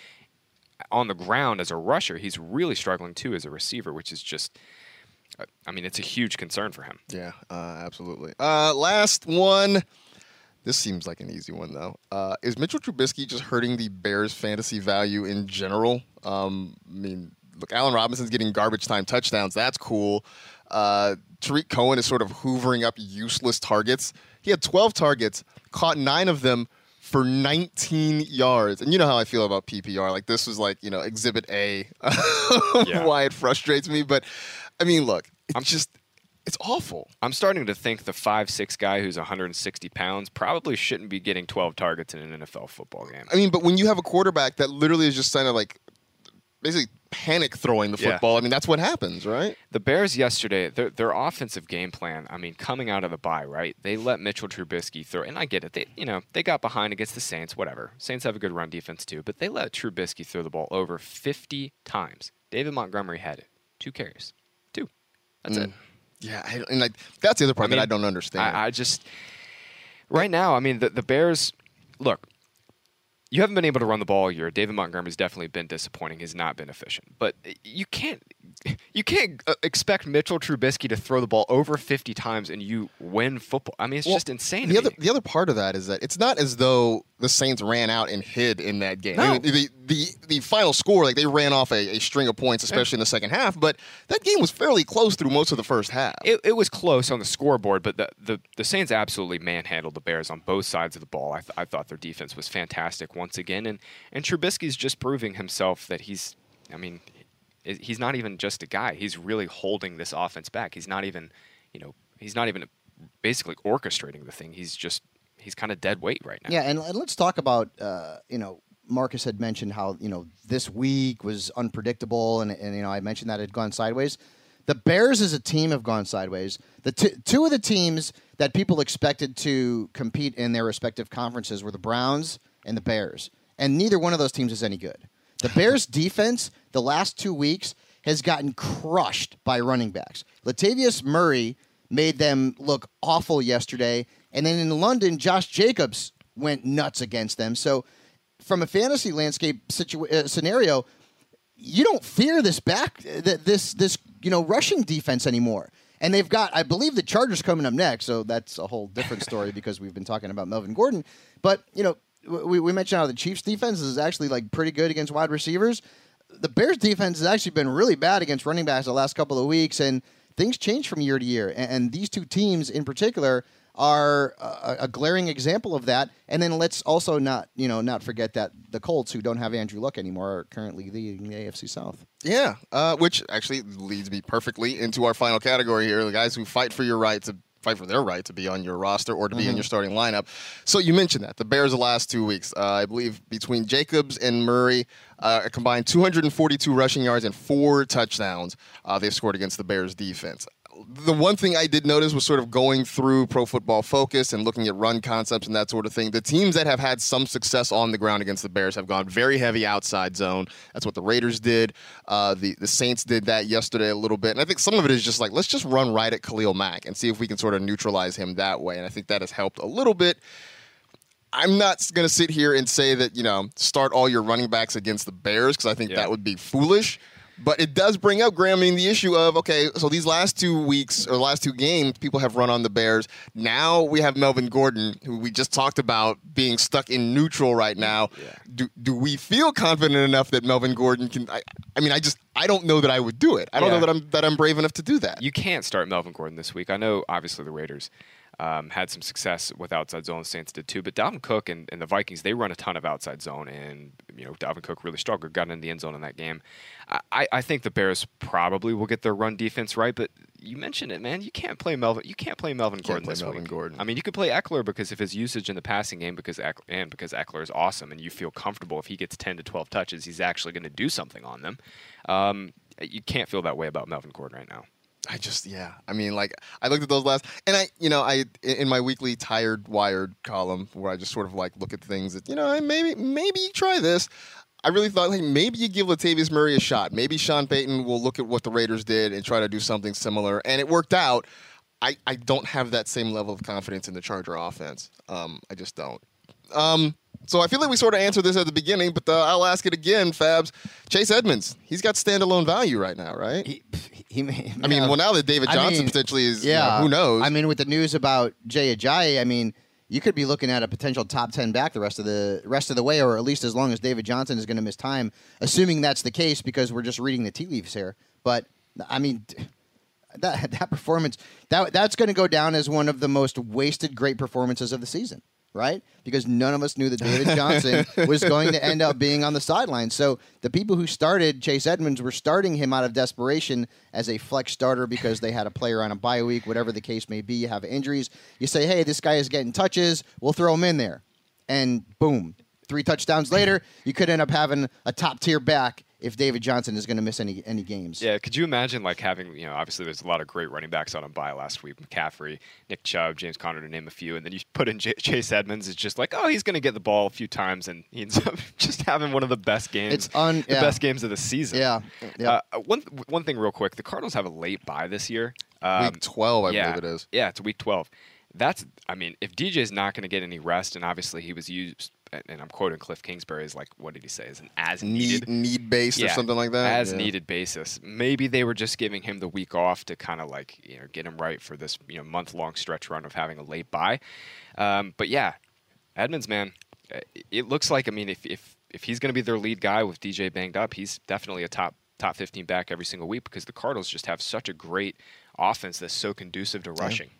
Speaker 5: on the ground as a rusher, he's really struggling too as a receiver, which is just I mean it's a huge concern for him.
Speaker 3: Yeah, uh, absolutely. Uh, last one. This seems like an easy one though. Uh, is Mitchell Trubisky just hurting the Bears' fantasy value in general? Um, I mean, look, Allen Robinson's getting garbage time touchdowns. That's cool. Uh, Tarik Cohen is sort of hoovering up useless targets. He had 12 targets, caught nine of them for 19 yards. And you know how I feel about PPR. Like this was like you know Exhibit A.
Speaker 5: Yeah.
Speaker 3: Why it frustrates me, but I mean, look, it's I'm just it's awful.
Speaker 5: I'm starting to think the five six guy who's 160 pounds probably shouldn't be getting 12 targets in an NFL football game.
Speaker 3: I mean, but when you have a quarterback that literally is just kind of like basically panic throwing the
Speaker 5: Yeah.
Speaker 3: football, I mean, that's what happens, right?
Speaker 5: The Bears yesterday, their their offensive game plan. I mean, coming out of the bye, right? They let Mitchell Trubisky throw, and I get it. They, you know, they got behind against the Saints. Whatever. Saints have a good run defense too, but they let Trubisky throw the ball over 50 times. David Montgomery had it. two carries, two. That's it. Mm.
Speaker 3: Yeah, I, and like that's the other part
Speaker 5: I mean,
Speaker 3: that I don't understand.
Speaker 5: I, I just right now. I mean, the the Bears. Look, you haven't been able to run the ball all year. David Montgomery's definitely been disappointing. He's not been efficient. But eh, you can't you can't uh, expect Mitchell Trubisky to throw the ball over 50 times and you win football. I mean, it's
Speaker 3: Well,
Speaker 5: just insane.
Speaker 3: The
Speaker 5: to
Speaker 3: other
Speaker 5: me.
Speaker 3: the other part of that is that it's not as though the Saints ran out and hid in that game. I mean, the, the the final score, like they ran off a, a string of points, especially in the second half. But that game was fairly close through most of the first half.
Speaker 5: It, it was close on the scoreboard, but the, the, the Saints absolutely manhandled the Bears on both sides of the ball. I, th- I thought their defense was fantastic once again, and and Trubisky's just proving himself that he's, I mean, he's not even just a guy. He's really holding this offense back. He's not even, you know, he's not even basically orchestrating the thing. He's just he's kind of dead weight right now.
Speaker 4: Yeah, and, let's talk about uh, you know Marcus had mentioned how you know this week was unpredictable, and and you know I mentioned that it had gone sideways. The Bears as a team have gone sideways. The t- two of the teams that people expected to compete in their respective conferences were the Browns and the Bears, and neither one of those teams is any good. The Bears defense the last two weeks has gotten crushed by running backs. Latavius Murray made them look awful yesterday, and then in London, Josh Jacobs went nuts against them. So, from a fantasy landscape uh, scenario, you don't fear this back th- this this you know rushing defense anymore. And they've got, I believe, the Chargers coming up next. So that's a whole different story because we've been talking about Melvin Gordon. But you know, we, we mentioned how the Chiefs defense is actually like pretty good against wide receivers. The Bears defense has actually been really bad against running backs the last couple of weeks, and things change from year to year. And, and these two teams in particular are a, a glaring example of that. And then let's also not you know not forget that the Colts, who don't have Andrew Luck anymore, are currently leading the AFC South.
Speaker 3: Yeah, uh, which actually leads me perfectly into our final category here: the guys who fight for your right to fight for their right to be on your roster or to be in your starting lineup. So you mentioned that the Bears the last two weeks, uh, I believe between Jacobs and Murray, uh, combined 242 rushing yards and four touchdowns uh, they scored against the Bears defense. The one thing I did notice was sort of going through Pro Football Focus and looking at run concepts and that sort of thing. The teams that have had some success on the ground against the Bears have gone very heavy outside zone. That's what the Raiders did. Uh, the the Saints did that yesterday a little bit, and I think some of it is just like let's just run right at Khalil Mack and see if we can sort of neutralize him that way. And I think that has helped a little bit. I'm not going to sit here and say that, you know, start all your running backs against the Bears because I think
Speaker 5: Yeah.
Speaker 3: that would be foolish. But it does bring up, Graham, I mean, the issue of, okay, so these last two weeks or last two games, people have run on the Bears. Now we have Melvin Gordon, who we just talked about being stuck in neutral right now. Do, do we feel confident enough that Melvin Gordon can? I, I mean, I just, I don't know that I would do it. I don't
Speaker 5: Yeah.
Speaker 3: know that I'm, that I'm brave enough to do that.
Speaker 5: You can't start Melvin Gordon this week. I know, obviously, the Raiders um, had some success with outside zone. Saints did too. But Dalvin Cook and, and the Vikings, they run a ton of outside zone. And, you know, Dalvin Cook really struggled, got in the end zone in that game. I, I think the Bears probably will get their run defense right. But you mentioned it, man. You can't play Melvin. You can't play Melvin Gordon
Speaker 3: play
Speaker 5: this
Speaker 3: Melvin
Speaker 5: week.
Speaker 3: Gordon.
Speaker 5: I mean, you could play Ekeler because of his usage in the passing game, because Eck- and because Ekeler is awesome, and you feel comfortable if he gets 10 to 12 touches, he's actually going to do something on them. Um, you can't feel that way about Melvin Gordon right now.
Speaker 3: I just yeah. I mean, like I looked at those last, and I you know I in my weekly tired wired column where I just sort of like look at things that you know I maybe maybe you try this. I really thought like maybe you give Latavius Murray a shot. Maybe Sean Payton will look at what the Raiders did and try to do something similar, and it worked out. I, I don't have that same level of confidence in the Charger offense. Um, I just don't. Um, so I feel like we sort of answered this at the beginning, but uh, I'll ask it again, Fabs. Chase Edmonds, he's got standalone value right now, right?
Speaker 4: He, he may,
Speaker 3: I mean,
Speaker 4: yeah.
Speaker 3: well, now that David
Speaker 4: I
Speaker 3: Johnson
Speaker 4: mean,
Speaker 3: potentially is, you know,
Speaker 4: yeah,
Speaker 3: who knows?
Speaker 4: I mean, with the news about Jay Ajayi, I mean, you could be looking at a potential top ten back the rest of the rest of the way, or at least as long as David Johnson is going to miss time, assuming that's the case, because we're just reading the tea leaves here. But I mean. That, that performance that that's going to go down as one of the most wasted great performances of the season, right? Because none of us knew that David Johnson was going to end up being on the sideline. So the people who started Chase Edmonds were starting him out of desperation as a flex starter because they had a player on a bye week, whatever the case may be. You have injuries. You say, hey, this guy is getting touches. We'll throw him in there, and boom, three touchdowns later, you could end up having a top tier back if David Johnson is going to miss any any games.
Speaker 5: Yeah, could you imagine like having you know obviously there's a lot of great running backs on a bye last week, McCaffrey, Nick Chubb, James Conner to name a few, and then you put in J- Chase Edmonds. It's just like oh he's going to get the ball a few times, and he ends up just having one of the best games,
Speaker 4: It's un-
Speaker 5: the
Speaker 4: yeah.
Speaker 5: best games of the season.
Speaker 4: Yeah, yeah.
Speaker 5: Uh, one one thing real quick, the Cardinals have a late bye this year. Um,
Speaker 3: Week 12, I
Speaker 5: yeah,
Speaker 3: believe it is.
Speaker 5: Yeah, it's week 12. That's, I mean, if DJ's not going to get any rest, and obviously he was used, and I'm quoting Cliff Kingsbury, is like, what did he say? Is an as needed
Speaker 3: Need need based or something like that.
Speaker 5: As
Speaker 3: Yeah.
Speaker 5: needed basis. Maybe they were just giving him the week off to kind of like you know get him right for this you know month long stretch run of having a late bye. Um, but yeah, Edmonds, man, uh, it looks like I mean if if if he's going to be their lead guy with DJ banged up, he's definitely a top top 15 back every single week because the Cardinals just have such a great offense that's so conducive to rushing.
Speaker 3: Yeah,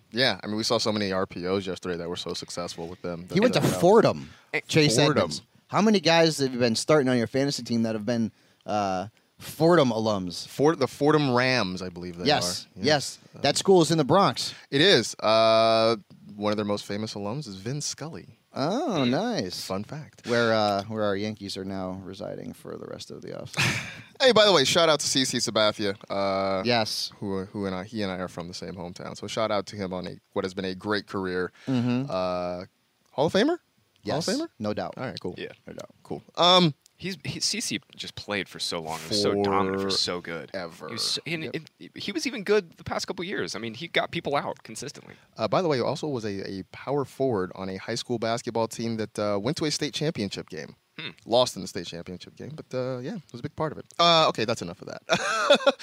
Speaker 3: I mean, we saw so many RPOs yesterday that were so successful with them.
Speaker 4: He went to
Speaker 3: Yeah.
Speaker 4: Fordham. Chase
Speaker 3: Fordham.
Speaker 4: Edmonds. How many guys have you been starting on your fantasy team that have been uh, Fordham alums?
Speaker 3: Ford, the Fordham Rams, I believe they
Speaker 4: yes,
Speaker 3: are. Yeah.
Speaker 4: yes. That school is in the Bronx.
Speaker 3: It is. Uh, one of their most famous alums is Vin Scully.
Speaker 4: Oh, nice.
Speaker 3: Fun fact.
Speaker 4: Where uh, where our Yankees are now residing for the rest of the offseason.
Speaker 3: Hey, by the way, shout out to CC Sabathia. Uh,
Speaker 4: yes.
Speaker 3: who who and I he and I are from the same hometown. So shout out to him on a what has been a great career.
Speaker 4: Mhm.
Speaker 3: Uh, Hall of Famer.
Speaker 4: Yes.
Speaker 3: Hall of Famer.
Speaker 4: No doubt.
Speaker 3: All right, cool.
Speaker 5: Yeah.
Speaker 4: No doubt.
Speaker 3: cool. Um,
Speaker 5: He's he, CC just played for so long. He was so dominant for so good.
Speaker 3: ever.
Speaker 5: He was, so- and
Speaker 3: Yep.
Speaker 5: he was even good the past couple years. I mean, he got people out consistently.
Speaker 3: uh, by the way, also was a, a power forward on a high school basketball team that uh, went to a state championship game.
Speaker 5: Hmm.
Speaker 3: Lost in the state championship game, but uh, yeah, it was a big part of it. Uh, okay, that's enough of that.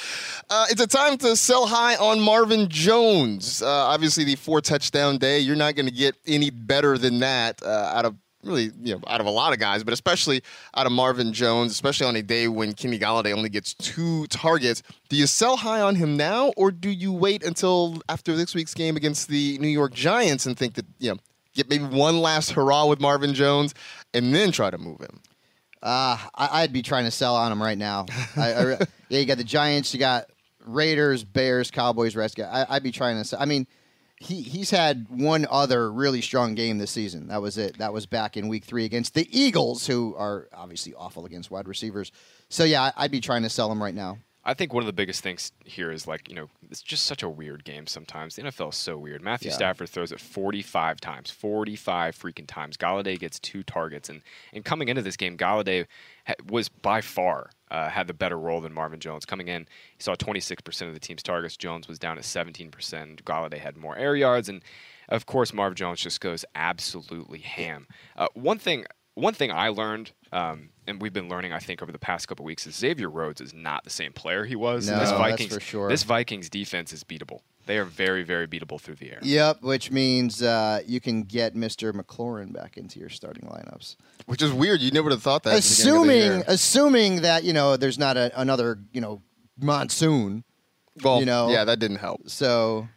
Speaker 3: uh, it's a time to sell high on Marvin Jones. Uh, obviously, the four touchdown day. You're not going to get any better than that uh, out of really, you know, out of a lot of guys, but especially out of Marvin Jones, especially on a day when Kenny Golladay only gets two targets. Do you sell high on him now, or do you wait until after this week's game against the New York Giants and think that you know get maybe one last hurrah with Marvin Jones and then try to move him?
Speaker 4: Uh, I, I'd be trying to sell on him right now. I, I, yeah, you got the Giants, you got Raiders, Bears, Cowboys, Redskins. I, I'd be trying to. sell. I mean, he he's had one other really strong game this season. That was it. That was back in Week Three against the Eagles, who are obviously awful against wide receivers. So yeah, I'd be trying to sell him right now.
Speaker 5: I think one of the biggest things here is like, you know, it's just such a weird game sometimes. The NFL is so weird. Matthew
Speaker 4: Yeah.
Speaker 5: Stafford throws it 45 times, 45 freaking times. Golladay gets two targets. And, and coming into this game, Golladay was by far uh, had the better role than Marvin Jones. Coming in, he saw 26% of the team's targets. Jones was down at 17%. Golladay had more air yards. And of course, Marvin Jones just goes absolutely ham. Uh, one thing one thing I learned, um, and we've been learning, I think, over the past couple weeks, is Xavier Rhodes is not the same player he was.
Speaker 4: No,
Speaker 5: this
Speaker 4: that's for sure.
Speaker 5: This Vikings defense is beatable. They are very, very beatable through the air.
Speaker 4: Yep, which means uh, you can get Mr. McLaurin back into your starting lineups.
Speaker 3: Which is weird. You never would have thought that. at the beginning of the
Speaker 4: assuming assuming that you know there's not a, another you know monsoon.
Speaker 3: well,
Speaker 4: you know,
Speaker 3: yeah, that didn't help.
Speaker 4: So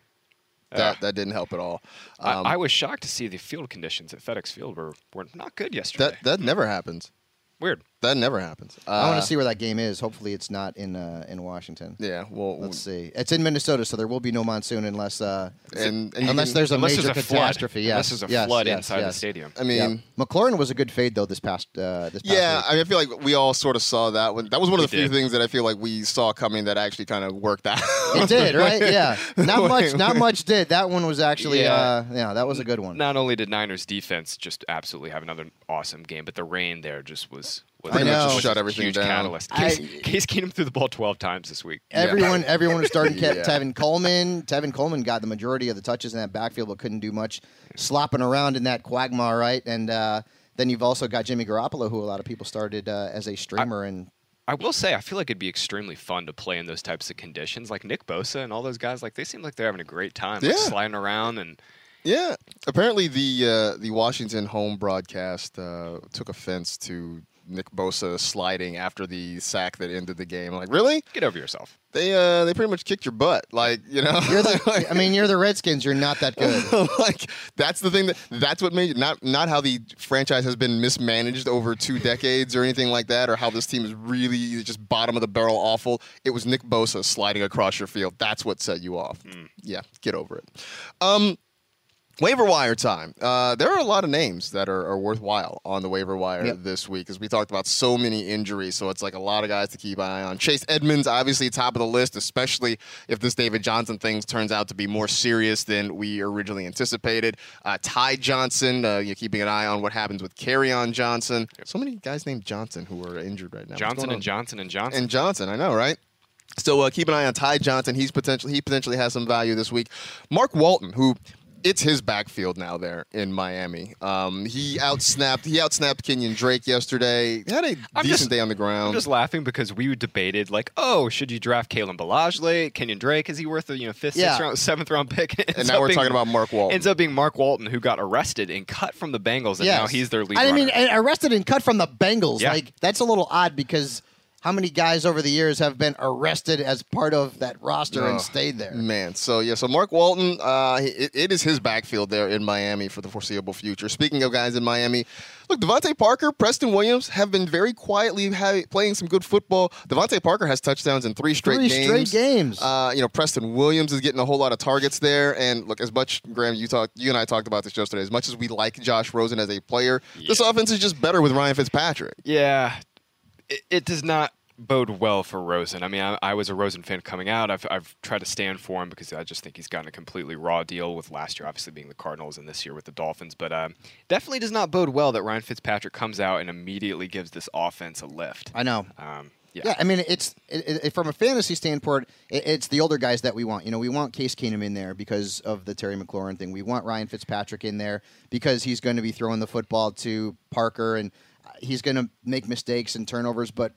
Speaker 3: That that didn't help at all. Um,
Speaker 5: I, I was shocked to see the field conditions at FedEx Field were, were not good yesterday.
Speaker 3: that that never happens.
Speaker 5: Weird.
Speaker 3: That never happens. Uh,
Speaker 4: I want to see where that game is. Hopefully, it's not in uh, in Washington.
Speaker 3: Yeah, well,
Speaker 4: Let's see. It's in Minnesota, so there will be no monsoon unless uh,
Speaker 3: and, and
Speaker 4: unless
Speaker 3: can-
Speaker 4: there's a
Speaker 5: Unless
Speaker 4: major
Speaker 5: there's a flood.
Speaker 4: catastrophe. Yes,
Speaker 5: Unless there's a
Speaker 4: yes,
Speaker 5: flood
Speaker 4: yes,
Speaker 5: inside the stadium.
Speaker 3: I mean,
Speaker 4: Yeah. McLaurin was a good fade though this past uh, this past
Speaker 3: Yeah,
Speaker 4: week.
Speaker 3: I, mean, I feel like we all sort of saw that one. That was one of the
Speaker 5: We
Speaker 3: few
Speaker 5: did.
Speaker 3: things that I feel like we saw coming that actually kind of worked out.
Speaker 4: It did, right? Yeah. Not much. Not much did. That one was actually.
Speaker 5: Yeah.
Speaker 4: Uh, yeah, that was a good one.
Speaker 5: Not only did Niners defense just absolutely have another awesome game, but the rain there just was was,
Speaker 4: Pretty much
Speaker 5: was
Speaker 4: just
Speaker 3: shut everything
Speaker 5: huge
Speaker 3: down.
Speaker 5: catalyst.
Speaker 4: I-
Speaker 5: Case, Case Keenum threw the ball 12 times this week.
Speaker 4: Everyone, everyone was starting Ke-
Speaker 3: Yeah.
Speaker 4: Tevin Coleman. Tevin Coleman got the majority of the touches in that backfield, but couldn't do much, slopping around in that quagmire, right? And uh, then you've also got Jimmy Garoppolo, who a lot of people started uh, as a streamer, and
Speaker 5: I will say, I feel like it'd be extremely fun to play in those types of conditions. Like Nick Bosa and all those guys, like they seem like they're having a great time, like sliding around and
Speaker 3: Yeah, apparently the uh, the Washington home broadcast uh, took offense to Nick Bosa sliding after the sack that ended the game. Like, really?
Speaker 5: get over yourself.
Speaker 3: They uh, they pretty much kicked your butt. Like, you know,
Speaker 4: you're the. I mean, you're the Redskins. You're not that good.
Speaker 3: like that's the thing that that's what made not not how the franchise has been mismanaged over two decades or anything like that, or how this team is really just bottom of the barrel awful. It was Nick Bosa sliding across your field. That's what set you off. Yeah, get over it. Um, Waiver wire time. Uh, there are a lot of names that are, are worthwhile on the waiver wire
Speaker 4: Yep.
Speaker 3: this week, as we talked about so many injuries. So it's like a lot of guys to keep an eye on. Chase Edmonds, obviously top of the list, especially if this David Johnson thing turns out to be more serious than we originally anticipated. Uh, Ty Johnson, uh, you're keeping an eye on what happens with on Johnson. So many guys named Johnson who are injured right now.
Speaker 5: Johnson and Johnson and Johnson.
Speaker 3: and Johnson. I know, right? So uh, keep an eye on Ty Johnson. He's potentially he potentially has some value this week. Mark Walton, who it's his backfield now there in Miami. Um, he outsnapped he outsnapped Kenyan Drake yesterday. He had a
Speaker 5: I'm
Speaker 3: decent
Speaker 5: just-
Speaker 3: day on the
Speaker 5: I'm
Speaker 3: ground.
Speaker 5: just laughing because we debated like, oh, should you draft Kalen Ballage late? Kenyan Drake is he worth a you know fifth,
Speaker 4: Yeah.
Speaker 5: sixth round, seventh round pick?
Speaker 3: And now we're
Speaker 5: being-
Speaker 3: talking about Mark Walton.
Speaker 5: Ends up being Mark Walton, who got arrested and cut from the Bengals, and now he's their lead.
Speaker 4: I mean,
Speaker 5: runner.
Speaker 4: and arrested and cut from the Bengals.
Speaker 5: Yeah.
Speaker 4: Like that's a little odd because how many guys over the years have been arrested as part of that roster
Speaker 3: Oh,
Speaker 4: and stayed there?
Speaker 3: Man, so yeah, so Mark Walton, uh, it, it is his backfield there in Miami for the foreseeable future. Speaking of guys in Miami, look, DeVante Parker, Preston Williams have been very quietly ha- playing some good football. DeVante Parker has touchdowns in three straight
Speaker 4: Three
Speaker 3: games.
Speaker 4: straight games.
Speaker 3: Uh, you know, Preston Williams is getting a whole lot of targets there. And look, as much Graham, you talked, you and I talked about this yesterday. As much as we like Josh Rosen as a player, this offense is just better with Ryan Fitzpatrick.
Speaker 5: Yeah, it, it does not bode well for Rosen. I mean, I, I was a Rosen fan coming out. I've, I've tried to stand for him because I just think he's gotten a completely raw deal with last year, obviously being the Cardinals, and this year with the Dolphins. But um, definitely does not bode well that Ryan Fitzpatrick comes out and immediately gives this offense a lift.
Speaker 4: I know.
Speaker 5: Um, yeah.
Speaker 4: Yeah, I mean, it's it, it, from a fantasy standpoint, it, it's the older guys that we want. You know, we want Case Keenum in there because of the Terry McLaurin thing. We want Ryan Fitzpatrick in there because he's going to be throwing the football to Parker and he's going to make mistakes and turnovers. But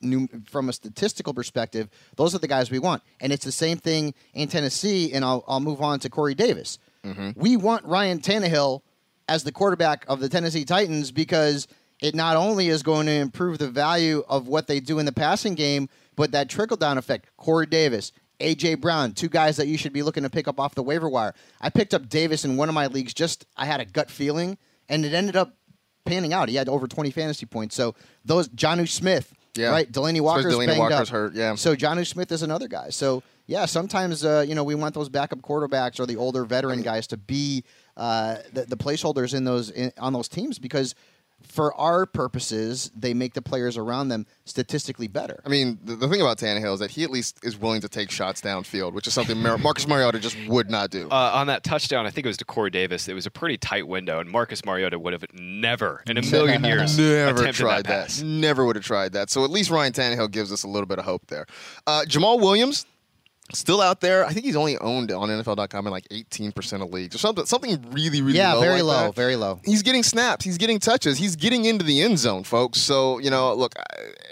Speaker 4: new, from a statistical perspective, those are the guys we want. And it's the same thing in Tennessee. And I'll, I'll move on to Corey Davis. Mm-hmm. We want Ryan Tannehill as the quarterback of the Tennessee Titans because it not only is going to improve the value of what they do in the passing game, but that trickle down effect. Corey Davis, AJ Brown, two guys that you should be looking to pick up off the waiver wire. I picked up Davis in one of my leagues. Just I had a gut feeling, and it ended up panning out. He had over 20 fantasy points. So those Jonnu Smith,
Speaker 3: Yeah.
Speaker 4: right?
Speaker 3: Delanie
Speaker 4: Walker's
Speaker 3: Delanie
Speaker 4: banged
Speaker 3: Walker's
Speaker 4: up.
Speaker 3: hurt, yeah.
Speaker 4: So Jonnu Smith is another guy. So yeah, sometimes uh, you know we want those backup quarterbacks or the older veteran guys to be uh, the, the placeholders in those in, on those teams because for our purposes they make the players around them statistically better.
Speaker 3: I mean, the, the thing about Tannehill is that he at least is willing to take shots downfield, which is something Mar- Marcus Mariota just would not do.
Speaker 5: Uh, on that touchdown, I think it was to Corey Davis. It was a pretty tight window, and Marcus Mariota would have never, in a million years,
Speaker 3: Never tried
Speaker 5: that.
Speaker 3: that. Never would have tried that. So at least Ryan Tannehill gives us a little bit of hope there. Uh, Jamaal Williams. Still out there. I think he's only owned on NFL.com in like 18% of leagues or something. Something really, really
Speaker 4: yeah,
Speaker 3: low.
Speaker 4: very
Speaker 3: like
Speaker 4: low,
Speaker 3: that.
Speaker 4: very low.
Speaker 3: He's getting snaps. He's getting touches. He's getting into the end zone, folks. So, you know, look,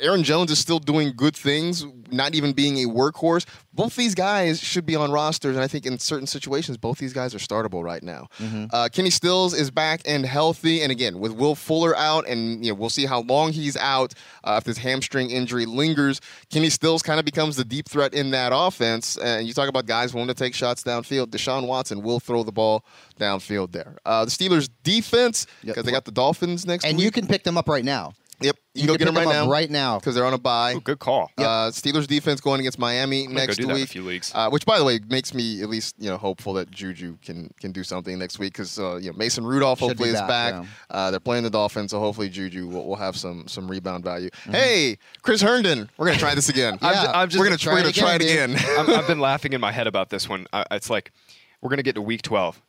Speaker 3: Aaron Jones is still doing good things, not even being a workhorse. Both these guys should be on rosters, and I think in certain situations, both these guys are startable right now. Uh, Kenny Stills is back and healthy, and again, with Will Fuller out, and you know, we'll see how long he's out uh, if this hamstring injury lingers. Kenny Stills kind of becomes the deep threat in that offense. And you talk about guys willing to take shots downfield. Deshaun Watson will throw the ball downfield there. Uh, the Steelers' defense, because they got the Dolphins next
Speaker 4: And
Speaker 3: week.
Speaker 4: you can pick them up right now.
Speaker 3: Yep, you,
Speaker 4: You
Speaker 3: can go get them right
Speaker 4: up
Speaker 3: now.
Speaker 4: right now.
Speaker 3: because they're on a bye.
Speaker 5: Ooh, good call.
Speaker 3: Uh, Steelers defense going against Miami
Speaker 5: gonna go
Speaker 3: next
Speaker 5: week. that in a few leagues.
Speaker 3: Uh, which, by the way, makes me at least you know hopeful that Juju can can do something next week because uh, you know Mason Rudolph
Speaker 4: Should
Speaker 3: hopefully
Speaker 4: be
Speaker 3: is
Speaker 4: back,
Speaker 3: back.
Speaker 4: yeah.
Speaker 3: Uh, they're playing the Dolphins, so hopefully Juju will, will have some some rebound value.
Speaker 4: Mm-hmm.
Speaker 3: Hey, Chris Herndon, we're gonna try this again.
Speaker 4: Yeah.
Speaker 5: I'm ju- I'm just-
Speaker 3: we're gonna
Speaker 4: try
Speaker 3: we're
Speaker 4: it
Speaker 3: gonna try it
Speaker 4: again,
Speaker 3: again.
Speaker 5: I'm, I've been laughing in my head about this one. Uh, it's like we're gonna get to week 12.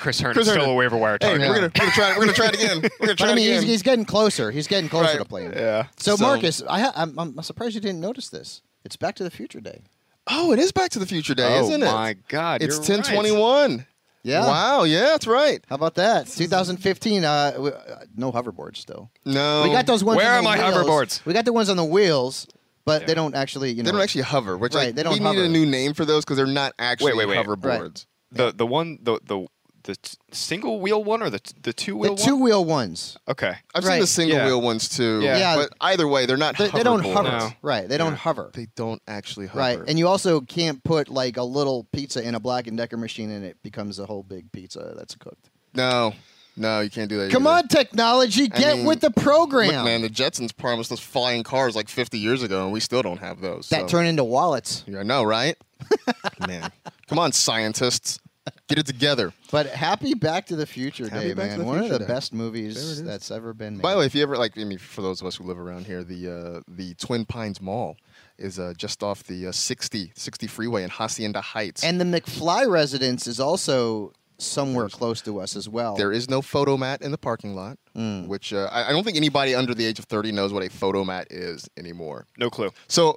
Speaker 5: Chris Herndon's
Speaker 3: Chris
Speaker 5: still
Speaker 3: Herndon.
Speaker 5: a waiver wire
Speaker 3: hey,
Speaker 5: target.
Speaker 3: we're gonna we're gonna try it. We're gonna try it again. We're gonna try
Speaker 4: But I mean,
Speaker 3: it
Speaker 4: he's,
Speaker 3: again.
Speaker 4: he's getting closer. He's getting closer
Speaker 3: Right.
Speaker 4: to playing.
Speaker 3: Yeah.
Speaker 4: So,
Speaker 3: So-
Speaker 4: Marcus, I ha- I'm, I'm surprised you didn't notice this. It's Back to the Future Day.
Speaker 3: oh, it is Back to the Future Day,
Speaker 5: oh
Speaker 3: isn't it?
Speaker 5: Oh my God!
Speaker 3: It's
Speaker 5: you're right.
Speaker 3: twenty one.
Speaker 4: Yeah.
Speaker 3: Wow. Yeah, that's right.
Speaker 4: How about that? 2015. Uh, w- uh, no hoverboards still.
Speaker 3: No,
Speaker 4: We got those ones.
Speaker 5: Where
Speaker 4: on
Speaker 5: are
Speaker 4: the
Speaker 5: my
Speaker 4: wheels.
Speaker 5: hoverboards?
Speaker 4: We got the ones on the wheels, but they don't actually. You know,
Speaker 3: They don't actually hover, which
Speaker 4: Right,
Speaker 3: like,
Speaker 4: they don't
Speaker 3: we need
Speaker 4: hover.
Speaker 3: a new name for those because they're not actually
Speaker 5: wait, wait.
Speaker 3: hoverboards.
Speaker 5: The the one the the the t- single wheel one or the t- the two wheel
Speaker 4: the
Speaker 5: wheel
Speaker 4: two wheel ones.
Speaker 5: Okay.
Speaker 3: I've seen
Speaker 4: Right.
Speaker 3: the single
Speaker 5: Yeah.
Speaker 3: wheel ones too.
Speaker 5: Yeah.
Speaker 4: Yeah.
Speaker 3: But either way, they're not
Speaker 4: They, they don't
Speaker 3: hoverboards.
Speaker 4: hover.
Speaker 5: No.
Speaker 4: Right. They don't hover.
Speaker 3: They don't actually hover.
Speaker 4: Right, and you also can't put like a little pizza in a Black and Decker machine, and it becomes a whole big pizza that's cooked.
Speaker 3: no, no, you can't do that.
Speaker 4: Come
Speaker 3: either.
Speaker 4: on, technology,
Speaker 3: I
Speaker 4: get
Speaker 3: mean,
Speaker 4: with the program.
Speaker 3: Look, man, the Jetsons promised us flying cars like 50 years ago, and we still don't have those.
Speaker 4: that
Speaker 3: so.
Speaker 4: turn into wallets.
Speaker 3: Yeah, I know, right? man, come on, scientists, get it together.
Speaker 4: But happy Back to the Future
Speaker 3: Happy
Speaker 4: Day,
Speaker 3: Back
Speaker 4: man!
Speaker 3: the
Speaker 4: One of the
Speaker 3: Day.
Speaker 4: best movies that's ever been made.
Speaker 3: By the way, if you ever like, I mean, for those of us who live around here, the uh, the Twin Pines Mall is uh, just off the uh, 60 60 freeway in Hacienda Heights.
Speaker 4: and the McFly residence is also somewhere close to us as well.
Speaker 3: There is no Fotomat in the parking lot,
Speaker 4: Mm.
Speaker 3: which uh, I, I don't think anybody under the age of 30 knows what a Fotomat is anymore.
Speaker 5: No clue.
Speaker 3: So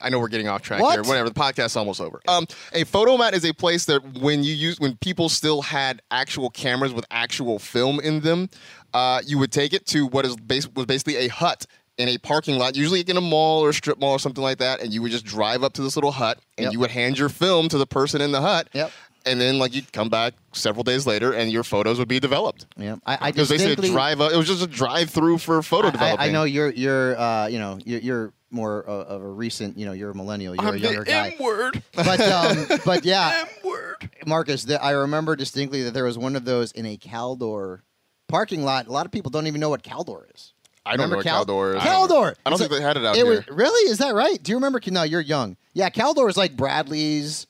Speaker 3: I know we're getting off track
Speaker 4: What?
Speaker 3: here. Whatever, the podcast's almost over. Um, a Fotomat is a place that when you use when people still had actual cameras with actual film in them, uh, you would take it to what is bas- was basically a hut in a parking lot, usually in a mall or a strip mall or something like that, and you would just drive up to this little hut and
Speaker 4: Yep.
Speaker 3: you would hand your film to the person in the hut.
Speaker 4: Yep.
Speaker 3: And then, like, you'd come back several days later, and your photos would be developed.
Speaker 4: yeah, I, I
Speaker 3: It was basically a
Speaker 4: distinctly-
Speaker 3: drive. It was just a drive-through for photo
Speaker 4: I- I,
Speaker 3: developing.
Speaker 4: I know you're you're uh, you know you're, you're more of a recent you know you're a millennial you're a younger guy
Speaker 5: M-word.
Speaker 4: but um, but yeah
Speaker 5: M-word.
Speaker 4: Marcus th- I remember distinctly that there was one of those in a Caldor parking lot a lot of people don't even know what Caldor is
Speaker 3: I don't know
Speaker 4: Remember
Speaker 3: what
Speaker 4: Cal-
Speaker 3: Caldor is.
Speaker 4: Caldor
Speaker 3: I don't
Speaker 4: It's
Speaker 3: think
Speaker 4: a-
Speaker 3: they had it out
Speaker 4: it
Speaker 3: here.
Speaker 4: was really is that right do you remember no you're young yeah Caldor is like Bradlees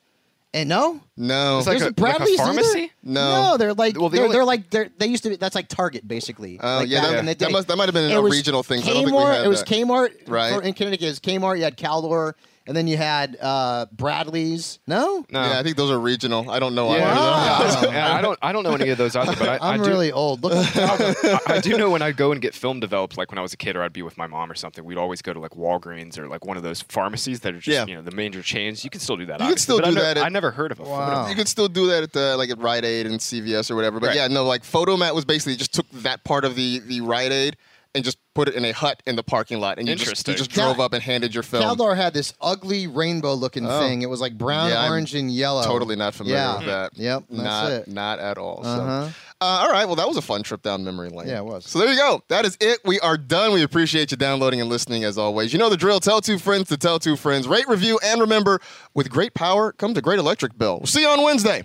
Speaker 4: and no
Speaker 3: no,
Speaker 5: It's like
Speaker 4: There's
Speaker 5: a-
Speaker 4: a Bradlees
Speaker 5: like a
Speaker 4: either?
Speaker 5: pharmacy?
Speaker 3: No.
Speaker 4: no they're like
Speaker 5: Well, the
Speaker 4: they're,
Speaker 5: only-
Speaker 4: they're like they're, they used to be that's like Target basically
Speaker 3: Oh,
Speaker 4: like
Speaker 3: yeah,
Speaker 4: back
Speaker 3: that-
Speaker 4: in the
Speaker 3: that must- that might have been
Speaker 4: It
Speaker 3: a
Speaker 4: was
Speaker 3: regional thing, 'cause I
Speaker 4: Kmart,
Speaker 3: don't think we had
Speaker 4: it was
Speaker 3: that.
Speaker 4: Kmart
Speaker 3: Right.
Speaker 4: for- in Connecticut. It was Kmart. You had Caldor, and then you had uh, Bradlees. No,
Speaker 5: No.
Speaker 3: Yeah, I think those are regional. I don't know.
Speaker 5: Yeah.
Speaker 3: either of.
Speaker 4: Wow.
Speaker 5: Yeah, I don't. I don't know any of those either. But I, I
Speaker 4: I'm
Speaker 5: do,
Speaker 4: really old. Look,
Speaker 5: I, I do know when I go and get film developed, like when I was a kid, or I'd be with my mom or something. We'd always go to like Walgreens or like one of those pharmacies that are just
Speaker 3: Yeah.
Speaker 5: you know the major chains. You can still do that.
Speaker 3: You can still
Speaker 5: but I
Speaker 3: do
Speaker 5: never-
Speaker 3: that at-
Speaker 5: I never heard of a
Speaker 4: Wow.
Speaker 3: You could still do that at the like at Rite Aid and CVS or whatever. But
Speaker 5: Right.
Speaker 3: yeah, no, like Fotomat was basically just took that part of the the Rite Aid and just put it in a hut in the parking lot, and you just you just
Speaker 4: Cal-
Speaker 3: drove up and handed your film.
Speaker 4: Caldor had this ugly rainbow-looking
Speaker 3: Oh.
Speaker 4: thing. It was like brown,
Speaker 3: Yeah, I'm
Speaker 4: orange, and yellow.
Speaker 3: Totally not familiar
Speaker 4: Yeah.
Speaker 3: with that.
Speaker 4: Yep, that's
Speaker 3: not
Speaker 4: it.
Speaker 3: not at all.
Speaker 4: Uh-huh.
Speaker 3: So, Uh, all right. Well, that was a fun trip down memory lane.
Speaker 4: Yeah, it was.
Speaker 3: So there you go. That is it. We are done. We appreciate you downloading and listening as always. You know the drill. Tell two friends to tell two friends. Rate, review, and remember, with great power comes a great electric bill. We'll see you on Wednesday.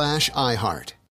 Speaker 8: slash iHeart.